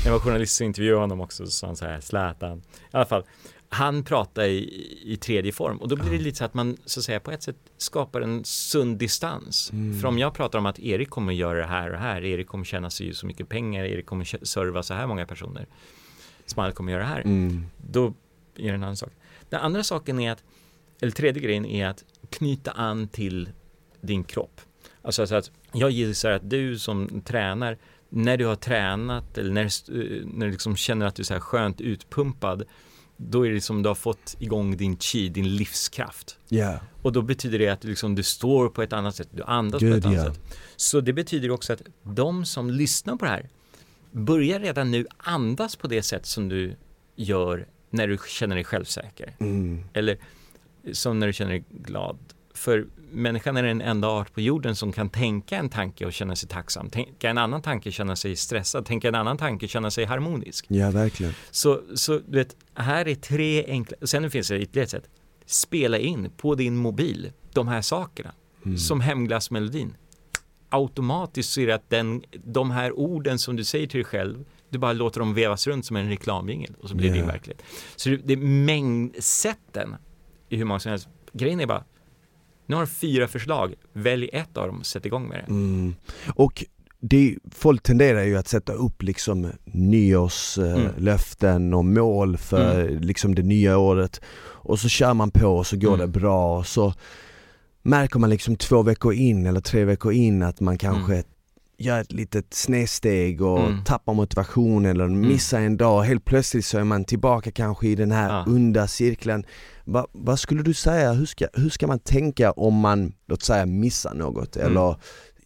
Jag var journalist och intervjuade honom också, så sa han så här, Zlatan. I alla fall, han pratar i, i tredje form och då blir det lite så att man så att säga på ett sätt skapar en sund distans. Mm. För om jag pratar om att Erik kommer göra det här och här, Erik kommer tjäna sig så mycket pengar, Erik kommer serva så här många personer. Smile kommer göra det här. Mm. Då är det en annan sak. Den andra saken är att, eller tredje grejen är att knyta an till din kropp. Alltså, alltså att jag gissar att du som tränar, när du har tränat eller när, när du liksom känner att du är så här skönt utpumpad, då är det som du har fått igång din chi, din livskraft. Yeah. Och då betyder det att du, liksom, du står på ett annat sätt, du andas Good, på ett annat yeah. sätt. Så det betyder också att de som lyssnar på det här börjar redan nu andas på det sätt som du gör när du känner dig självsäker. Mm. Eller som när du känner dig glad. För människan är den enda art på jorden som kan tänka en tanke och känna sig tacksam. Tänka en annan tanke, känna sig stressad. Tänka en annan tanke, känna sig harmonisk. Ja, verkligen. Så, så du vet, här är tre enkla, sen finns det ytterligare ett sätt. Spela in på din mobil de här sakerna. Mm. Som hemglassmelodin. Automatiskt så är det att den, de här orden som du säger till dig själv du bara låter dem vevas runt som en reklamjingel och så blir det yeah. din verklighet. Så det, det är mängdsätten i hur många som helst. Grejen är bara, nu har du fyra förslag, välj ett av dem och sätt igång med det. Mm. Och det, folk tenderar ju att sätta upp liksom nyårslöften mm. och mål för mm. liksom det nya året och så kör man på och så går mm. det bra och så märker man liksom två veckor in eller tre veckor in att man kanske mm. gör ett litet snedsteg och mm. tappar motivation eller mm. missar en dag. Helt plötsligt så är man tillbaka kanske i den här ja. onda cirkeln. Va, vad skulle du säga, hur ska, hur ska man tänka om man, låt säga missar något mm. eller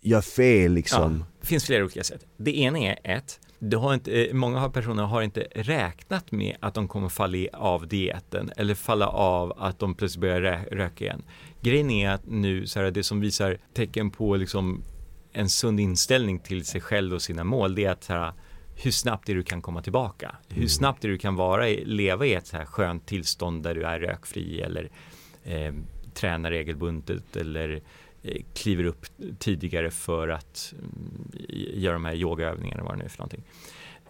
gör fel liksom? Ja, det finns flera olika sätt. Det ena är ett, du har inte, eh, många personer har inte räknat med att de kommer falla av dieten eller falla av att de plötsligt börjar rö röka igen. Grejen är att nu, så här, det som visar tecken på liksom en sund inställning till sig själv och sina mål, det är att så här, hur snabbt är du kan komma tillbaka? Hur mm. snabbt är du kan vara, leva i ett så här skönt tillstånd där du är rökfri eller eh, tränar regelbundet eller eh, kliver upp tidigare för att mm, göra de här yogaövningarna vad det nu är för någonting.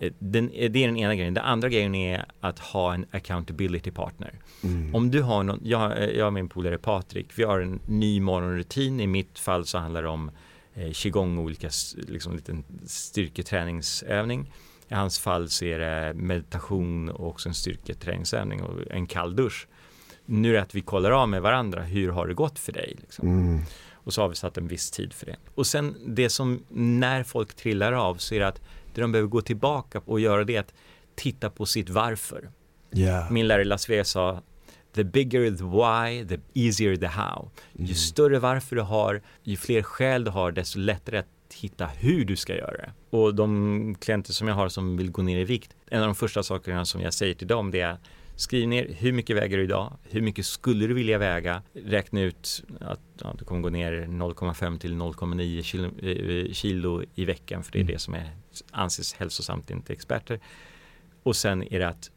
Eh, den, eh, det är den ena grejen. Den andra grejen är att ha en accountability partner. Mm. Om du har någon, jag, eh, jag och min polare Patrik, vi har en ny morgonrutin. I mitt fall så handlar det om eh, qigong, olika liksom, liten styrketräningsövning. I hans fall så är det meditation och också en styrketräningsövning och en kall dusch. Nu är det att vi kollar av med varandra, hur har det gått för dig? Liksom. Mm. Och så har vi satt en viss tid för det. Och sen det som, när folk trillar av så är det att det de behöver gå tillbaka och göra det är att titta på sitt varför. Yeah. Min lärare Las Vegas sa The bigger the why, the easier the how. Ju mm. större varför du har, ju fler skäl du har, desto lättare att hitta hur du ska göra det. Och de klienter som jag har som vill gå ner i vikt, en av de första sakerna som jag säger till dem det är Skriv ner hur mycket väger du idag? Hur mycket skulle du vilja väga? Räkna ut att ja, du kommer gå ner 0,5 till 0,9 kilo, eh, kilo, i veckan för det är mm. det som är, anses hälsosamt enligt experter. Och sen är det att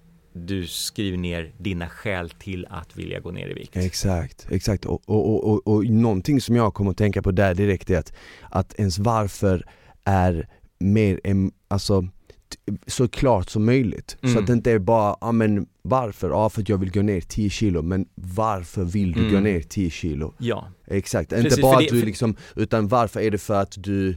du skriver ner dina skäl till att vilja gå ner i vikt. Exakt, exakt. Och, och, och, och, någonting som jag kommer att tänka på där direkt är att, att ens varför är mer, alltså så klart som möjligt. Så Mm. att det inte är bara, ja men varför? Ja för att jag vill gå ner 10 kilo, men varför vill du gå Mm. ner 10 kilo? Ja, Exakt, Precis, inte bara för att det- du liksom, utan varför är det för att du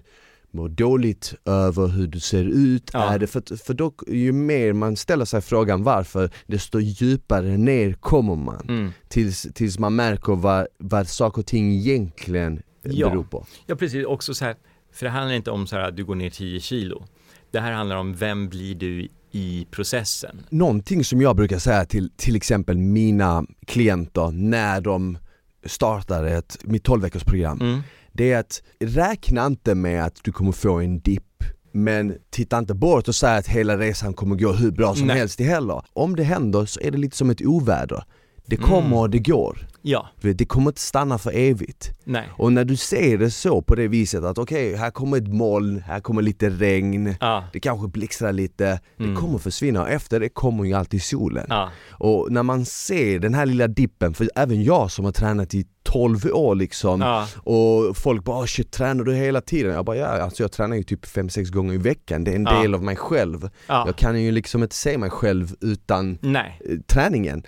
mår dåligt över hur du ser ut? Ja. Är det för, för då, ju mer man ställer sig frågan varför, desto djupare ner kommer man mm. tills, tills man märker vad, vad saker och ting egentligen Ja. beror på. ja precis. Också så här, för det handlar inte om så här att du går ner 10 kilo. Det här handlar om vem blir du i processen. Någonting som jag brukar säga till till exempel mina klienter när de startar ett, mitt 12 veckors program Mm. Det är att räkna inte med att du kommer få en dipp men titta inte bort och säga att hela resan kommer gå hur bra som Nej. helst heller. Om det händer så är det lite som ett oväder. Det kommer Mm. och det går. Ja, Det kommer inte stanna för evigt. nej. Och när du ser det så på det viset att okej, här kommer ett moln, här kommer lite regn, Ja, det kanske blixtrar lite, Mm. det kommer försvinna och efter det kommer ju alltid solen. ja, Och när man ser den här lilla dippen, för även jag som har tränat i 12 år liksom ja, och folk bara "Ah, shit tränar du hela tiden? Jag bara ja, alltså jag tränar ju typ 5-6 gånger i veckan, det är en Ja. del av mig själv ja. Jag kan ju liksom inte se mig själv utan Nej. eh, träningen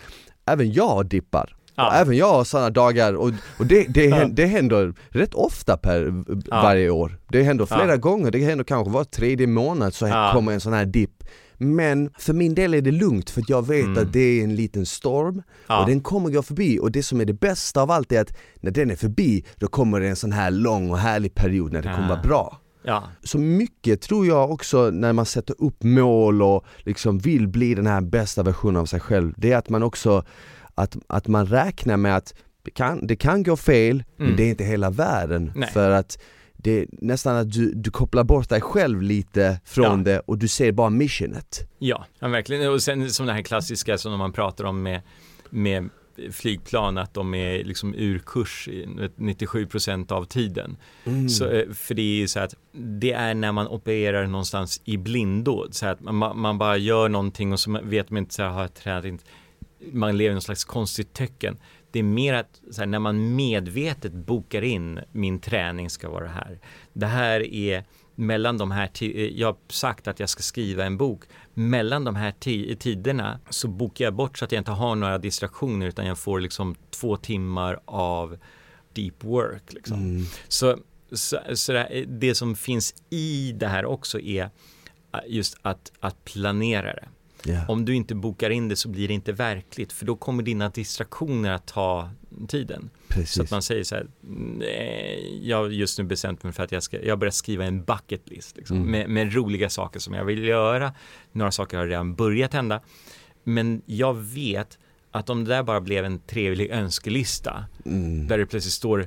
Även jag dippar, Ja. även jag har sådana dagar och, och det, det, Ja. händer, det händer rätt ofta per Ja. varje år Det händer flera gånger, det händer kanske var tredje månad så kommer en sån här dipp Men för min del är det lugnt för jag vet Mm. att det är en liten storm Ja. och den kommer gå förbi och det som är det bästa av allt är att när den är förbi då kommer det en sån här lång och härlig period när det kommer Ja. vara bra Ja, Så mycket tror jag också när man sätter upp mål och liksom vill bli den här bästa versionen av sig själv Det är att man också, att, att man räknar med att det kan, det kan gå fel men Mm. det är inte hela världen Nej. för att det är nästan att du, du kopplar bort dig själv lite från Ja. det och du ser bara missionet ja, ja, verkligen. Och sen som det här klassiska som man pratar om med, med flygplan, att de är liksom ur kurs i 97% av tiden. Mm. Så, eh, för det är ju så att det är när man opererar någonstans i blindo, så att man, man bara gör någonting och så vet man inte så här, har jag tränat inte, man lever i någon slags konstigt töcken. Det är mer att här, när man medvetet bokar in min träning ska vara här. Det här är mellan de här, eh, jag har sagt att jag ska skriva en bok, mellan de här ti- tiderna så bokar jag bort så att jag inte har några distraktioner utan jag får liksom två timmar av deep work. Liksom. Mm. Så, så, så det, det som finns i det här också är eh, just att, att planera det. Ja. Om du inte bokar in det så blir det inte verkligt för då kommer dina distraktioner att ta tiden. Så Precis. att man säger så här, jag har just nu bestämt mig för att jag ska, jag börjar skriva en bucket list liksom, Mm. med, med roliga saker som jag vill göra. Några saker har redan börjat hända. Men jag vet att om det där bara blev en trevlig önskelista Mm. där det plötsligt står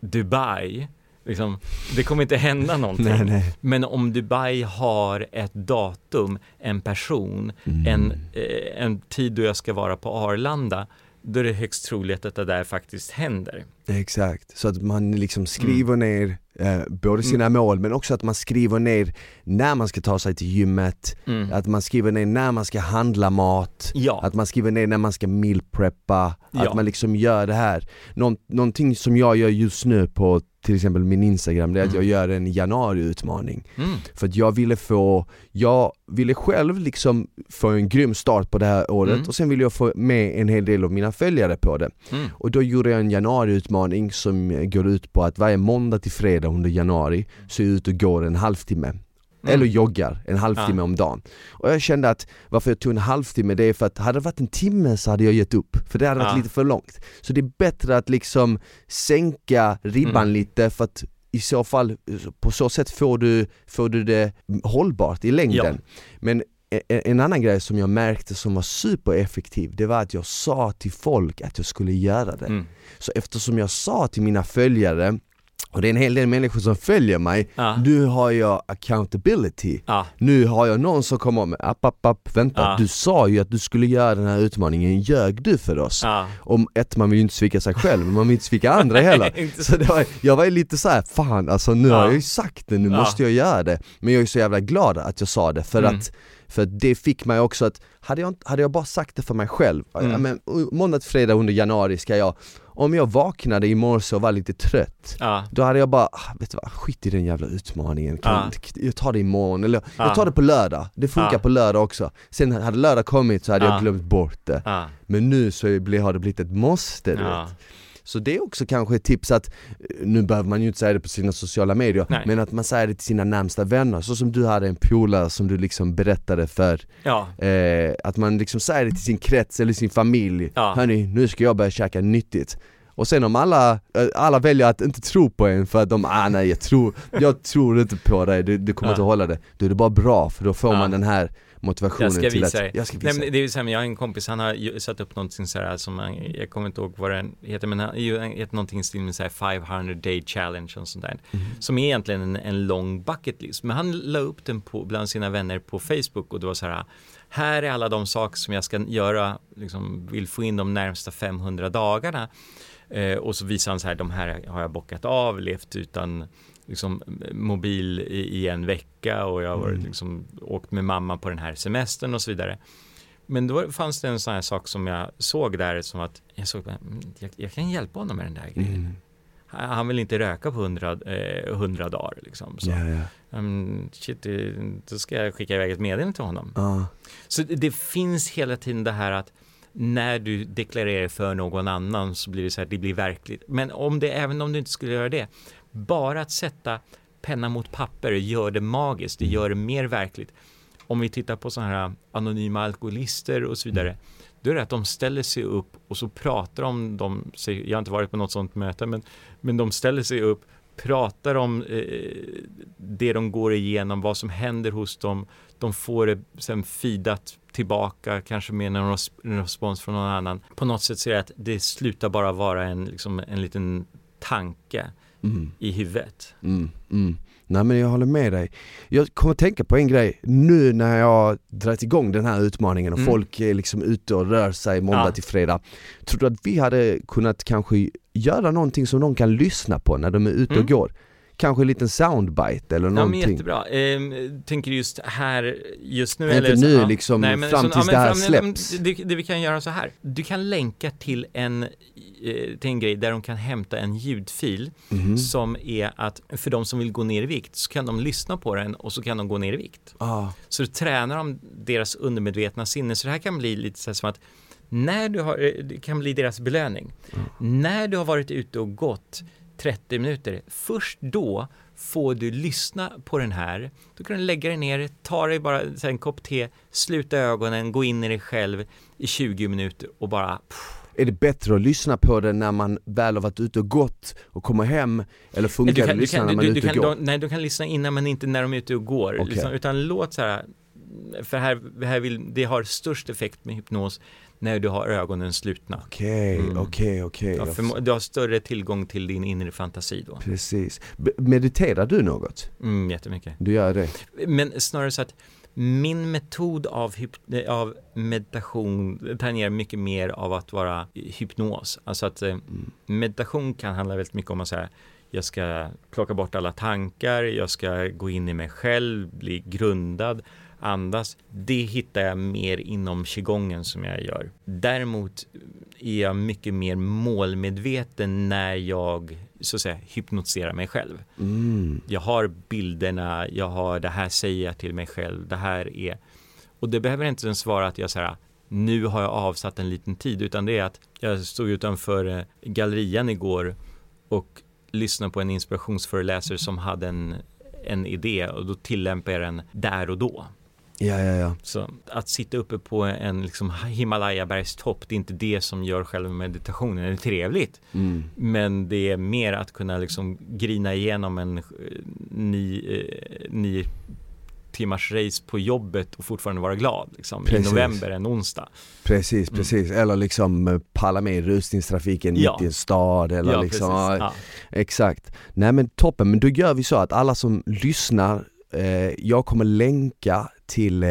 Dubai, liksom, det kommer inte hända någonting. Nej, nej. Men om Dubai har ett datum, en person, Mm. en, eh, en tid då jag ska vara på Arlanda, då är det högst troligt att det där faktiskt händer. Exakt, så att man liksom skriver ner eh, både sina mål men också att man skriver ner när man ska ta sig till gymmet, Mm. att man skriver ner när man ska handla mat, Ja, att man skriver ner när man ska meal preppa, Ja. att man liksom gör det här. Någon, någonting som jag gör just nu på till exempel min Instagram, det är att Mm. jag gör en januariutmaning. mm. För att jag ville få, jag ville själv liksom få en grym start på det här året Mm. och sen ville jag få med en hel del av mina följare på det. Mm. Och då gjorde jag en januariutmaning som eh, går ut på att varje måndag till fredag under januari så är jag ute och går en halvtimme. Mm. Eller joggar en halvtimme Ja. om dagen. Och jag kände att varför jag tog en halvtimme det är för att hade det varit en timme så hade jag gett upp. För det hade varit Ja. lite för långt. Så det är bättre att liksom sänka ribban Mm. lite för att i så fall, på så sätt får du, får du det hållbart i längden. Men e- e- en annan grej som jag märkte som var supereffektiv, det var att jag sa till folk att jag skulle göra det. Mm. Så eftersom jag sa till mina följare, och det är en hel del människor som följer mig, Ja. nu har jag accountability. Ja. Nu har jag någon som kommer med, app, app, app, vänta, Ja. du sa ju att du skulle göra den här utmaningen, ljög du för oss? Ja. Om ett, man vill ju inte svika sig själv, men man vill inte svika andra heller. Så det var, jag var ju lite så här, fan alltså nu har jag ju sagt det, nu måste jag göra det. Men jag är så jävla glad att jag sa det, för Mm. att För det fick mig också att, hade jag, hade jag bara sagt det för mig själv, Mm. men, måndag till fredag under januari ska jag, om jag vaknade i morse och var lite trött Ja, då hade jag bara, ah, vet du vad, skit i den jävla utmaningen, kan, jag tar det imorgon, eller Ja. jag tar det på lördag, det funkar på lördag också. Sen hade lördag kommit så hade Ja. jag glömt bort det. Men nu så har det blivit ett måste du vet Så det är också kanske ett tips att, eh, nu behöver man ju inte säga det på sina sociala medier, Nej. men att man säger det till sina närmsta vänner, så som du hade en polare som du liksom berättade för ja. eh, Att man liksom säger det till sin krets eller sin familj, Ja. hörni nu ska jag börja käka nyttigt och sen om alla, eh, alla väljer att inte tro på en för att de, ah nej jag tror, jag tror inte på dig, du, du kommer Ja. inte hålla det Då är det bara bra för då får Ja. man den här motivationen Jag till att, jag ska Nej, visa men dig det är så här, jag har en kompis, han har satt upp någonting så här som, han- jag kommer inte ihåg vad den heter, men han heter någonting i stil med så här 500 day challenge och sånt där. Mhm. Som är egentligen en, en lång bucket list. Men han la upp den på, bland sina vänner på Facebook och det var så här, här är alla de saker som jag ska göra, liksom vill få in de närmsta 500 dagarna. Eh, och så visar han så här, de här har jag bockat av, levt utan liksom, mobil i, i en vecka och jag har varit, Mm. liksom, åkt med mamma på den här semestern och så vidare. Men då fanns det en sån här sak som jag såg där som att jag såg, mm, jag, jag kan hjälpa honom med den där grejen. mm. Han han vill inte röka på hundra, eh, hundra dagar liksom. Så, Ja, ja. mm, shit, då ska jag skicka iväg ett meddelande till honom. Ja. Så det, det finns hela tiden det här att när du deklarerar för någon annan så blir det så här, det blir verkligt. Men om det, även om du inte skulle göra det, bara att sätta penna mot papper gör det magiskt, det gör det mer verkligt. Om vi tittar på sådana här anonyma alkoholister och så vidare, då är det att de ställer sig upp och så pratar om dem, jag har inte varit på något sådant möte, men, men de ställer sig upp, pratar om eh, det de går igenom, vad som händer hos dem, de får det sen feedat tillbaka, kanske med en res- en respons från någon annan. På något sätt så är det att det slutar bara vara en, liksom, en liten tanke Mm. i huvudet. Mm, mm. Nej men jag håller med dig. Jag kommer att tänka på en grej, nu när jag dragit igång den här utmaningen och Mm. folk är liksom ute och rör sig måndag Ja. till fredag. Tror du att vi hade kunnat kanske göra någonting som de kan lyssna på när de är ute Mm. och går? Kanske en liten soundbite eller Ja, men någonting? jättebra. Ehm, tänker just här, just nu? Inte eller så- nu, ja. liksom, fram så- tills det här fram- släpps. Det, det vi kan göra så här. Du kan länka till en, eh, till en grej där de kan hämta en ljudfil Mhm. som är att för de som vill gå ner i vikt så kan de lyssna på den och så kan de gå ner i vikt. Ah, Så du tränar de deras undermedvetna sinne. Så det här kan bli lite så här som att när du har, eh, det kan bli deras belöning. När du har varit ute och gått 30 minuter, först då får du lyssna på den här. Då kan du lägga dig ner, ta dig bara en kopp te, sluta ögonen, gå in i dig själv i 20 minuter och bara pff, är det bättre att lyssna på det när man väl har varit ute och gått och kommer hem? Eller funkar det att lyssna när man är ute och går? nej, du kan lyssna innan men inte när de är ute och går. Okej. Liksom, utan låt så här, för här, här vill, det har störst effekt med hypnos när du har ögonen slutna. Okej, Mm. okej, okej. Du har större tillgång till din inre fantasi då. Precis. B- mediterar du något? Mm, jättemycket. Du gör det? Men snarare så att min metod av, eh, av meditation tangerar mycket mer av att vara hypnos. Alltså att eh, meditation kan handla väldigt mycket om att säga jag ska plocka bort alla tankar, jag ska gå in i mig själv, bli grundad, andas. Det hittar jag mer inom qigongen som jag gör. Däremot är jag mycket mer målmedveten när jag så att säga hypnotiserar mig själv. Mm. Jag har bilderna, jag har det här säger jag till mig själv, det här är och det behöver inte ens vara att jag säger nu har jag avsatt en liten tid utan det är att jag stod utanför eh, gallerian igår och lyssnade på en inspirationsföreläsare som hade en, en idé och då tillämpar jag den där och då. Ja, ja, ja. Så att sitta uppe på en liksom Himalaya-bergstopp, det är inte det som gör själva meditationen. Det är trevligt, Mm. men det är mer att kunna liksom grina igenom en eh, nio, eh, nio timmars race på jobbet och fortfarande vara glad liksom, i november en onsdag. Precis, precis. Eller liksom eh, palla med i rusningstrafiken Ja. mitt i en stad eller ja, liksom, Ja. exakt. Nej men toppen, men då gör vi så att alla som lyssnar, eh, jag kommer länka till eh,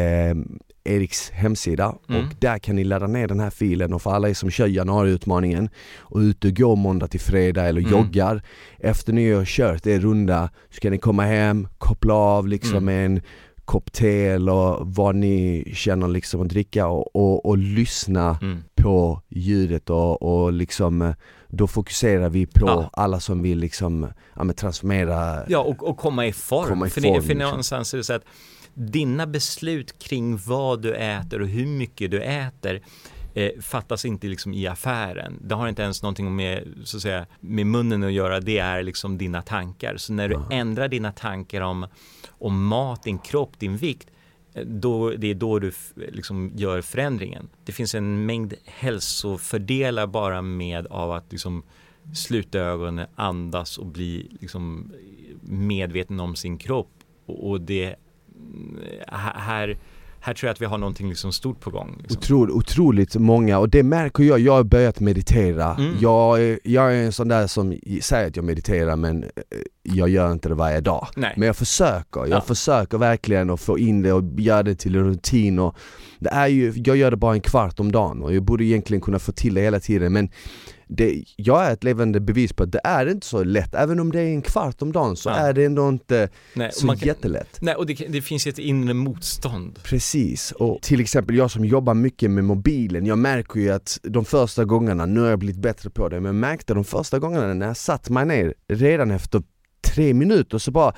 Eriks hemsida Mm. och där kan ni ladda ner den här filen och för alla er som kör januariutmaningen och ute och går måndag till fredag eller Mm. joggar Efter ni har kört er runda så kan ni komma hem, koppla av liksom Mm. med en kopp te eller vad ni känner liksom att dricka och, och, och lyssna Mm. på ljudet och, och liksom eh, då fokuserar vi på Ja. alla som vill liksom ja, transformera Ja, och, och komma i form. Komma i för, form, det, för liksom. någonstans är det så att dina beslut kring vad du äter och hur mycket du äter eh, fattas inte liksom i affären. Det har inte ens någonting med, så att säga, med munnen att göra, det är liksom dina tankar. Så när du Ja. ändrar dina tankar om, om mat, din kropp, din vikt, då, det är då du liksom gör förändringen. Det finns en mängd hälsofördelar bara med av att liksom sluta ögonen, andas och bli liksom medveten om sin kropp och, och det mm, här, här tror jag att vi har någonting liksom stort på gång. Liksom. Otro, otroligt många och det märker jag, jag har börjat meditera. Mm. Jag, jag är en sån där som säger att jag mediterar men eh, jag gör inte det varje dag. Nej. Men jag försöker, jag Ja. försöker verkligen att få in det och göra det till en rutin och det är ju, jag gör det bara en kvart om dagen och jag borde egentligen kunna få till det hela tiden men det, jag är ett levande bevis på att det är inte så lätt, även om det är en kvart om dagen så Ja. är det ändå inte Nej, så kan- jättelätt. Nej, och det, det finns ett inre motstånd. Precis, och till exempel jag som jobbar mycket med mobilen, jag märker ju att de första gångerna, nu har jag blivit bättre på det, men jag märkte de första gångerna när jag satt mig ner, redan efter tre minuter så bara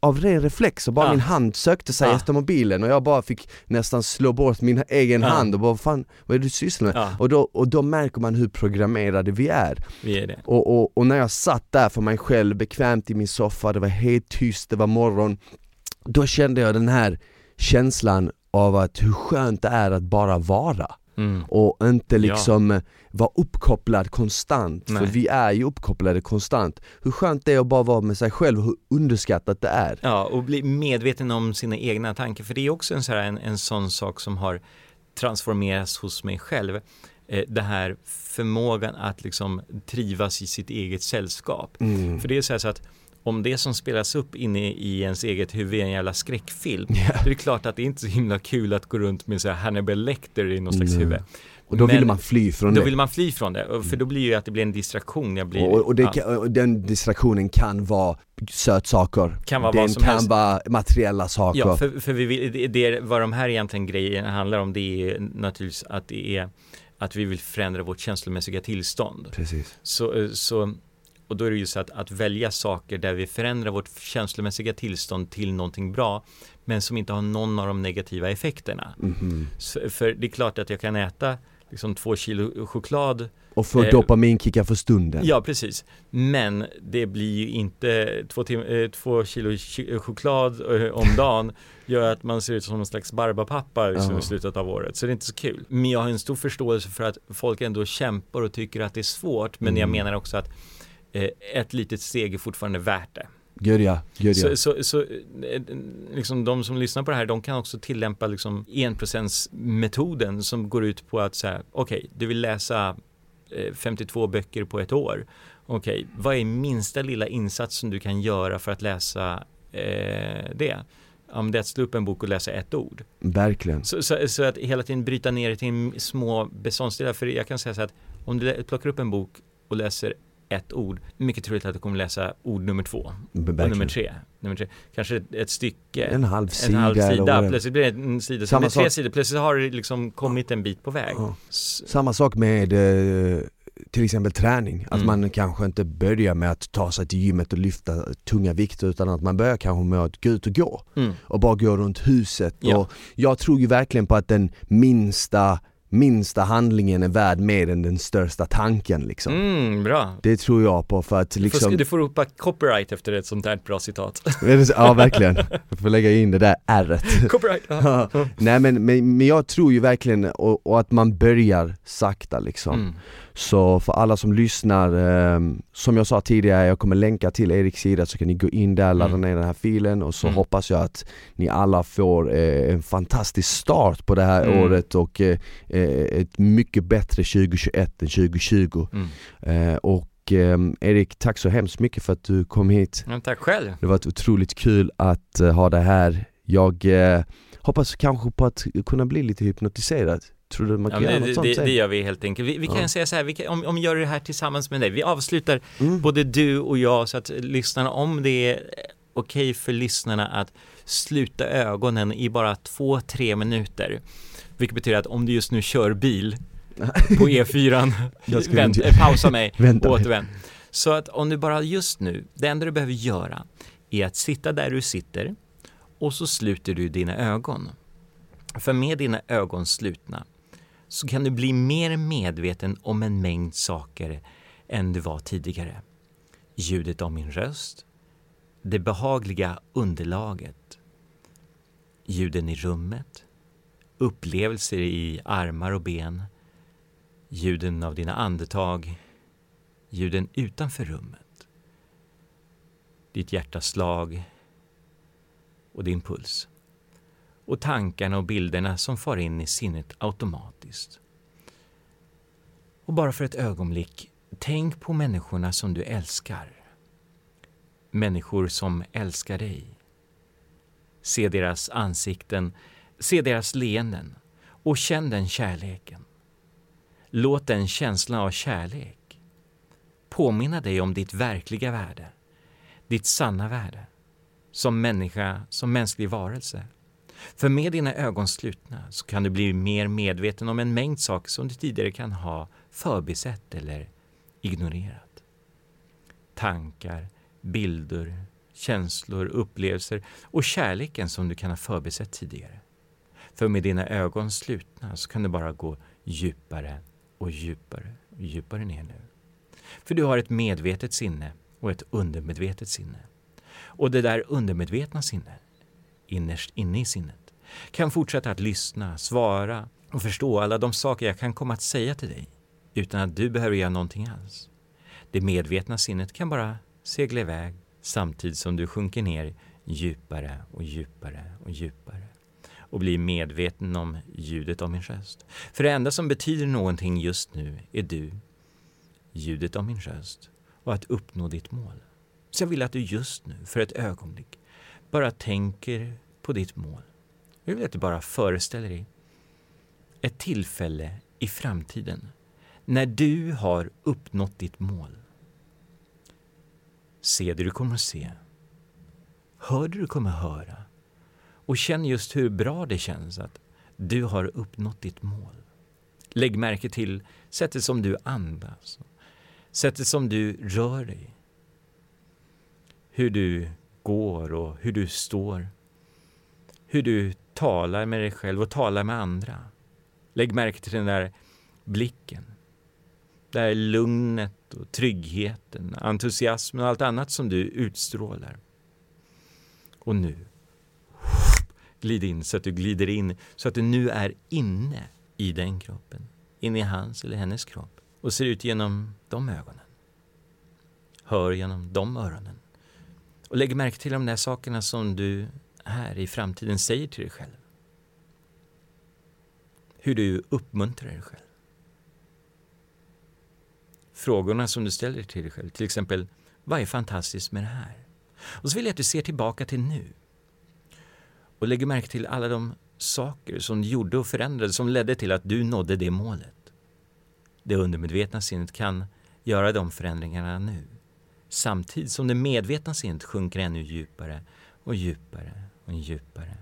av ren reflex så bara Ja. min hand sökte sig Ja. efter mobilen och jag bara fick nästan slå bort min egen Ja. hand och bara fan, vad är det du sysslar med? Och, då, och då märker man hur programmerade vi är. vi är. Och, och, och när jag satt där för mig själv, bekvämt i min soffa, det var helt tyst, det var morgon Då kände jag den här känslan av att hur skönt det är att bara vara Mm. och inte Ja. liksom eh, vara uppkopplad konstant, för Nej. vi är ju uppkopplade konstant Hur skönt det är att bara vara med sig själv hur underskattat det är Ja, och bli medveten om sina egna tankar. För det är också en, så här, en, en sån sak som har transformerats hos mig själv. Eh, det här förmågan att liksom trivas i sitt eget sällskap. mm. För det är så, här så att om det som spelas upp inne i ens eget huvud är en jävla skräckfilm, Ja. då är det klart att det är inte så himla kul att gå runt med så här Hannibal Lecter i någon slags Nej. huvud. Och då vill Men man fly från Då det vill man fly från det, för då blir ju att det blir en distraktion. Jag blir, och, och, det ja. och den distraktionen kan vara sötsaker, Kan vara den vad som kan helst. vara materiella saker Ja, för, för vi vill, det, det, vad de här egentligen grejerna handlar om, det är naturligtvis att det är att vi vill förändra vårt känslomässiga tillstånd. Precis Så, eh, så, och då är det ju så att, att välja saker där vi förändrar vårt känslomässiga tillstånd till någonting bra, men som inte har någon av de negativa effekterna. Mhm. Så, för det är klart att jag kan äta liksom två kilo choklad Och få Eh, dopaminkickar för stunden Ja, precis. Men det blir ju inte två, tim- eh, två kilo chi- choklad eh, om dagen gör att man ser ut som en slags barbapappa liksom, Ja. i slutet av året. Så det är inte så kul. Men jag har en stor förståelse för att folk ändå kämpar och tycker att det är svårt. Men jag Mm. menar också att eh, ett litet steg är fortfarande värt det. Gud ja, gud ja. Så, så, så eh, liksom de som lyssnar på det här, de kan också tillämpa liksom 1%-metoden som går ut på att säga, okej, du vill läsa eh, 52 böcker på ett år. Okej, vad är minsta lilla insats som du kan göra för att läsa eh, det? Men det är att slå upp en bok och läsa ett ord. Verkligen. Så, så, så att hela tiden bryta ner det till små beståndsdelar. För jag kan säga så att om du plockar upp en bok och läser ett ord, mycket troligt att du kommer läsa ord nummer två och nummer tre. Nummer tre. Kanske ett, ett stycke, En halv en sida, halv eller sida, är. plötsligt blir det en sida, Samma med tre sidor, plötsligt har det liksom kommit en bit på väg. Ja. Samma sak med eh, till exempel träning, att Mm. man kanske inte börjar med att ta sig till gymmet och lyfta tunga vikter utan att man börjar kanske med att gå ut och gå Mm. och bara gå runt huset. Ja. Och jag tror ju verkligen på att den minsta, minsta handlingen är värd mer än den största tanken liksom. Mm, bra. Det tror jag på för att Du får, liksom, du får ropa copyright efter ett sånt här bra citat. Ja verkligen, jag får lägga in det där ärret. copyright. Ja. Nej men, men, men jag tror ju verkligen, och, och att man börjar sakta liksom. Mm. Så för alla som lyssnar, eh, som jag sa tidigare, jag kommer länka till Eriks sida så kan ni gå in där, ladda Mm. ner den här filen och så Mm. hoppas jag att ni alla får eh, en fantastisk start på det här Mm. året och eh, eh, ett mycket bättre 2021 än 2020. Mm. Och eh, Erik, tack så hemskt mycket för att du kom hit. Ja, tack själv. Det har varit otroligt kul att ha det här. Jag hoppas kanske på att kunna bli lite hypnotiserad. Tror du man Ja, kan men göra det, något sånt det, sen? det gör vi helt enkelt. Vi, vi kan Ja. säga så här, kan, om, om vi gör det här tillsammans med dig, vi avslutar Mm. både du och jag så att lyssnarna om det okej för lyssnarna att sluta ögonen i bara två, tre minuter. Vilket betyder att om du just nu kör bil på E4, vänt, eh, pausa mig, Vänta. återvänd. Så att om du bara just nu, det enda du behöver göra är att sitta där du sitter och så sluter du dina ögon. För med dina ögon slutna så kan du bli mer medveten om en mängd saker än du var tidigare. Ljudet av min röst, det behagliga underlaget, ljuden i rummet, upplevelser i armar och ben, ljuden av dina andetag, ljuden utanför rummet, ditt hjärtas slag och din puls och tankarna och bilderna som far in i sinnet automatiskt. Och bara för ett ögonblick, tänk på människorna som du älskar. Människor som älskar dig. Se deras ansikten, se deras leenden och känn den kärleken. Låt den känslan av kärlek påminna dig om ditt verkliga värde, ditt sanna värde, som människa, som mänsklig varelse. För med dina ögon slutna så kan du bli mer medveten om en mängd saker som du tidigare kan ha förbisett eller ignorerat. Tankar, bilder, känslor, upplevelser och kärleken som du kan ha förbisett tidigare. För med dina ögon slutna så kan du bara gå djupare och djupare och djupare ner nu. För du har ett medvetet sinne och ett undermedvetet sinne. Och det där undermedvetna sinnet innerst inne i sinnet kan fortsätta att lyssna, svara och förstå alla de saker jag kan komma att säga till dig utan att du behöver göra någonting alls. Det medvetna sinnet kan bara segla iväg samtidigt som du sjunker ner djupare och djupare och djupare och blir medveten om ljudet av min röst. För det enda som betyder någonting just nu är du, ljudet av min röst och att uppnå ditt mål. Så jag vill att du just nu, för ett ögonblick, bara tänker på ditt mål. Jag vill att du bara föreställer dig ett tillfälle i framtiden när du har uppnått ditt mål. Se det du kommer att se. Hör det du kommer att höra. Och känn just hur bra det känns att du har uppnått ditt mål. Lägg märke till sättet som du andas, sättet som du rör dig. Hur du går och hur du står. Hur du talar med dig själv och talar med andra. Lägg märke till den där blicken. Det här lugnet och tryggheten, entusiasmen och allt annat som du utstrålar. Och nu, glid in så att du glider in, så att du nu är inne i den kroppen. Inne i hans eller hennes kropp och ser ut genom de ögonen. Hör genom de öronen. Och lägg märke till de där sakerna som du här i framtiden säger till dig själv. Hur du uppmuntrar dig själv. Frågorna som du ställer till dig själv, till exempel vad är fantastiskt med det här? Och så vill jag att du ser tillbaka till nu och lägger märke till alla de saker som du gjorde och förändrade som ledde till att du nådde det målet. Det undermedvetna sinnet kan göra de förändringarna nu samtidigt som det medvetna sinnet sjunker ännu djupare och djupare och djupare.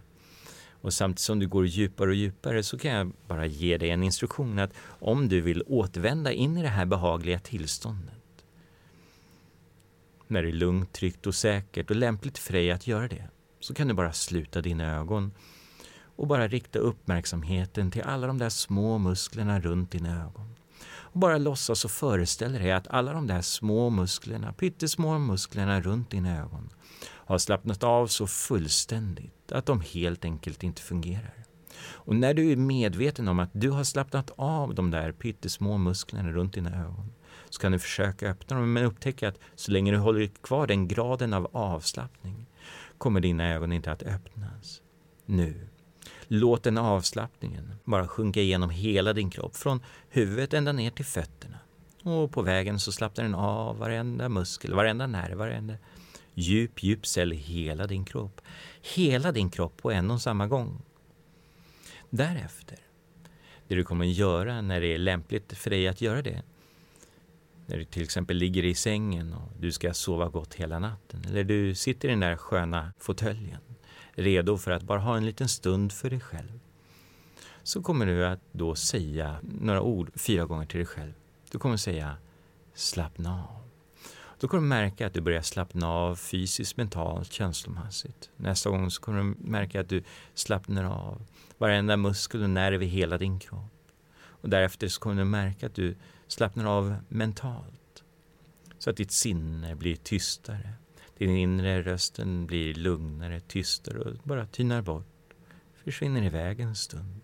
Och samtidigt som du går djupare och djupare så kan jag bara ge dig en instruktion att om du vill återvända in i det här behagliga tillståndet när det är lugnt, tryggt och säkert och lämpligt för dig att göra det så kan du bara sluta dina ögon och bara rikta uppmärksamheten till alla de där små musklerna runt dina ögon. Och bara låtsas och föreställer dig att alla de där små musklerna, pyttesmå musklerna runt dina ögon har slappnat av så fullständigt att de helt enkelt inte fungerar. Och när du är medveten om att du har slappnat av de där pyttesmå musklerna runt dina ögon så kan du försöka öppna dem men upptäcka att så länge du håller kvar den graden av avslappning kommer dina ögon inte att öppnas. Nu. Låt den avslappningen bara sjunka igenom hela din kropp, från huvudet ända ner till fötterna. Och på vägen så slappnar den av varenda muskel, varenda nerv, varenda djup, djup cell i hela din kropp. Hela din kropp på en och samma gång. Därefter, det du kommer göra när det är lämpligt för dig att göra det, När du till exempel ligger i sängen och du ska sova gott hela natten. Eller du sitter i den där sköna fåtöljen. Redo för att bara ha en liten stund för dig själv. Så kommer du att då säga några ord fyra gånger till dig själv. Du kommer säga slappna av. Då kommer du märka att du börjar slappna av fysiskt, mentalt, känslomässigt. Nästa gång så kommer du märka att du slappnar av varenda muskel och nerv i hela din kropp. Och därefter så kommer du märka att du slappnar av mentalt. Så att ditt sinne blir tystare. Din inre rösten blir lugnare, tystare och bara tynar bort. Försvinner iväg en stund.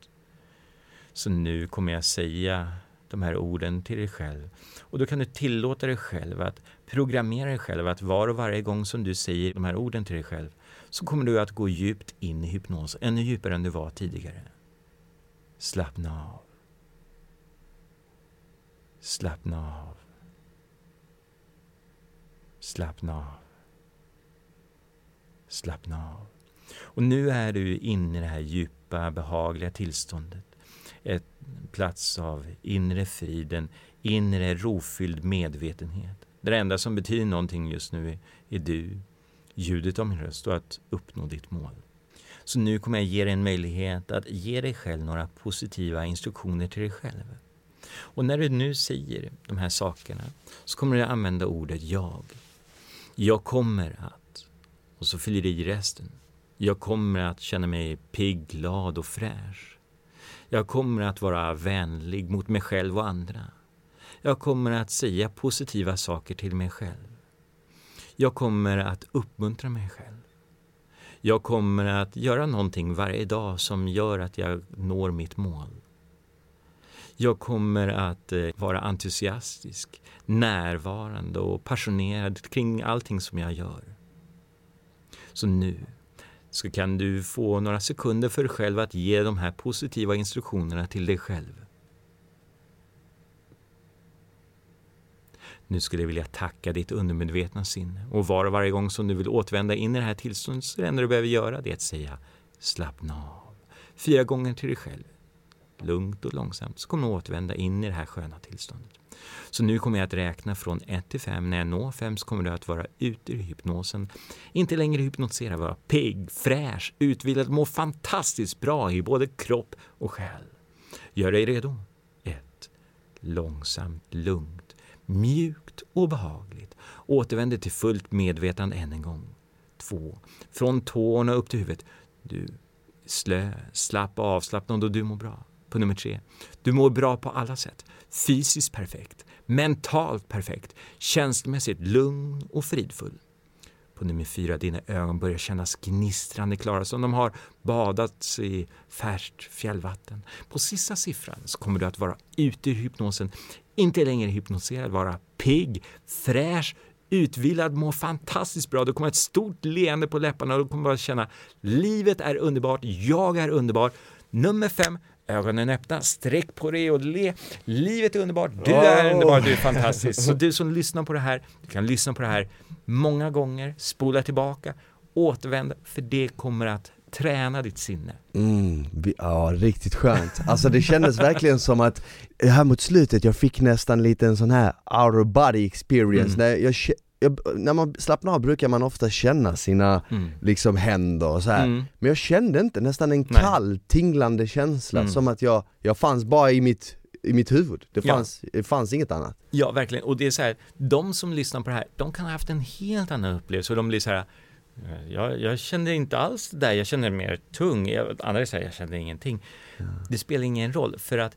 Så nu kommer jag säga de här orden till dig själv. Och då kan du tillåta dig själv att programmera dig själv att var och varje gång som du säger de här orden till dig själv så kommer du att gå djupt in i hypnos, ännu djupare än du var tidigare. Slappna av. Slappna av. Slappna av. Slappna av. Och nu är du inne i det här djupa, behagliga tillståndet. Ett plats av inre friden, inre rofylld medvetenhet. Det enda som betyder någonting just nu är, är du, ljudet av min röst och att uppnå ditt mål. Så nu kommer jag ge dig en möjlighet att ge dig själv några positiva instruktioner till dig själv. Och när du nu säger de här sakerna så kommer du använda ordet jag. Jag kommer att, och så fyller det i resten. Jag kommer att känna mig pigg, glad och fräsch. Jag kommer att vara vänlig mot mig själv och andra. Jag kommer att säga positiva saker till mig själv. Jag kommer att uppmuntra mig själv. Jag kommer att göra någonting varje dag som gör att jag når mitt mål. Jag kommer att eh, vara entusiastisk, närvarande och passionerad kring allting som jag gör. Så nu så kan du få några sekunder för dig själv att ge de här positiva instruktionerna till dig själv. Nu skulle jag vilja tacka ditt undermedvetna sinne och var och varje gång som du vill återvända in i det här tillståndet så det enda du behöver göra det är att säga slappna av. Fyra gånger till dig själv. Lugnt och långsamt så kommer du återvända in i det här sköna tillståndet. Så nu kommer jag att räkna från 1 till 5. När jag når 5 så kommer du att vara ute ur hypnosen. Inte längre hypnotiserad, vara pigg, fräsch, utvilad, må fantastiskt bra i både kropp och själ. Gör dig redo. 1. Långsamt, lugnt, mjukt och behagligt. Återvänder till fullt medvetande än en gång. 2. Från tårna upp till huvudet. Du slö, slapp och avslappnad och du mår bra. På nummer tre. Du mår bra på alla sätt. Fysiskt perfekt, mentalt perfekt, känslomässigt lugn och fridfull. På nummer fyra, dina ögon börjar kännas gnistrande klara som de har badats i färskt fjällvatten. På sista siffran så kommer du att vara ute ur hypnosen, inte längre hypnotiserad, vara pigg, fräsch, utvilad, må fantastiskt bra. Du kommer ha ett stort leende på läpparna och du kommer bara känna livet är underbart, jag är underbar. Nummer fem, ögonen öppna, sträck på dig och le. Livet är underbart, du är underbar, du är fantastisk. Så du som lyssnar på det här, du kan lyssna på det här många gånger, spola tillbaka, återvända, för det kommer att träna ditt sinne. Mm, ja, riktigt skönt. Alltså det kändes verkligen som att, här mot slutet, jag fick nästan lite en sån här out of body experience, mm. när jag jag, när man slappnar av brukar man ofta känna sina mm. liksom händer och så mm. Men jag kände inte, nästan en kall, Nej. tinglande känsla mm. som att jag, jag fanns bara i mitt i mitt huvud. Det fanns, ja. det fanns inget annat. Ja, verkligen. Och det är så här, de som lyssnar på det här, de kan ha haft en helt annan upplevelse och de blir så här jag, jag kände inte alls det där, jag kände mer tung. andra säger jag kände ingenting. Ja. Det spelar ingen roll för att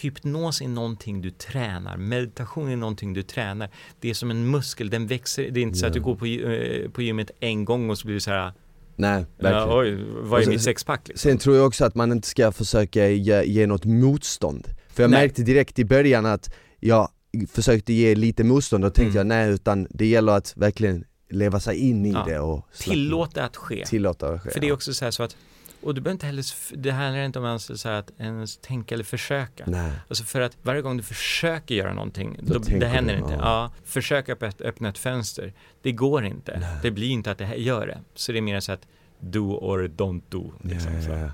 hypnos är någonting du tränar, meditation är någonting du tränar. Det är som en muskel, den växer. Det är inte så att du går på, eh, på gymmet en gång och så blir du så här Nej, verkligen. Ja, oj, vad är sen, mitt sexpack? Liksom? Sen tror jag också att man inte ska försöka ge, ge något motstånd. För jag nej. märkte direkt i början att jag försökte ge lite motstånd och tänkte mm. jag nej utan det gäller att verkligen leva sig in i ja. det och Tillåta att ske. Tillåta att ske. För det är också så så att och du behöver inte heller, det handlar inte om ens, så att ens tänka eller försöka. Nej. Alltså för att varje gång du försöker göra någonting, då, då det händer du, inte. Ja. ja. försök att öppna ett fönster, det går inte. Nej. Det blir inte att det gör det. Så det är mer så att do or don't do. Liksom, ja, ja, ja.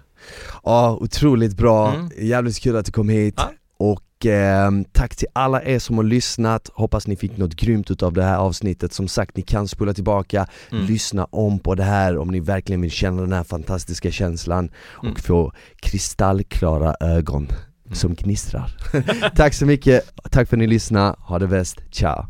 ja, otroligt bra, mm. jävligt kul att du kom hit. Och eh, tack till alla er som har lyssnat, hoppas ni fick något grymt utav det här avsnittet. Som sagt, ni kan spola tillbaka, Mm. lyssna om på det här om ni verkligen vill känna den här fantastiska känslan och Mm. få kristallklara ögon som gnistrar. Tack så mycket, tack för att ni lyssnade, ha det bäst, ciao!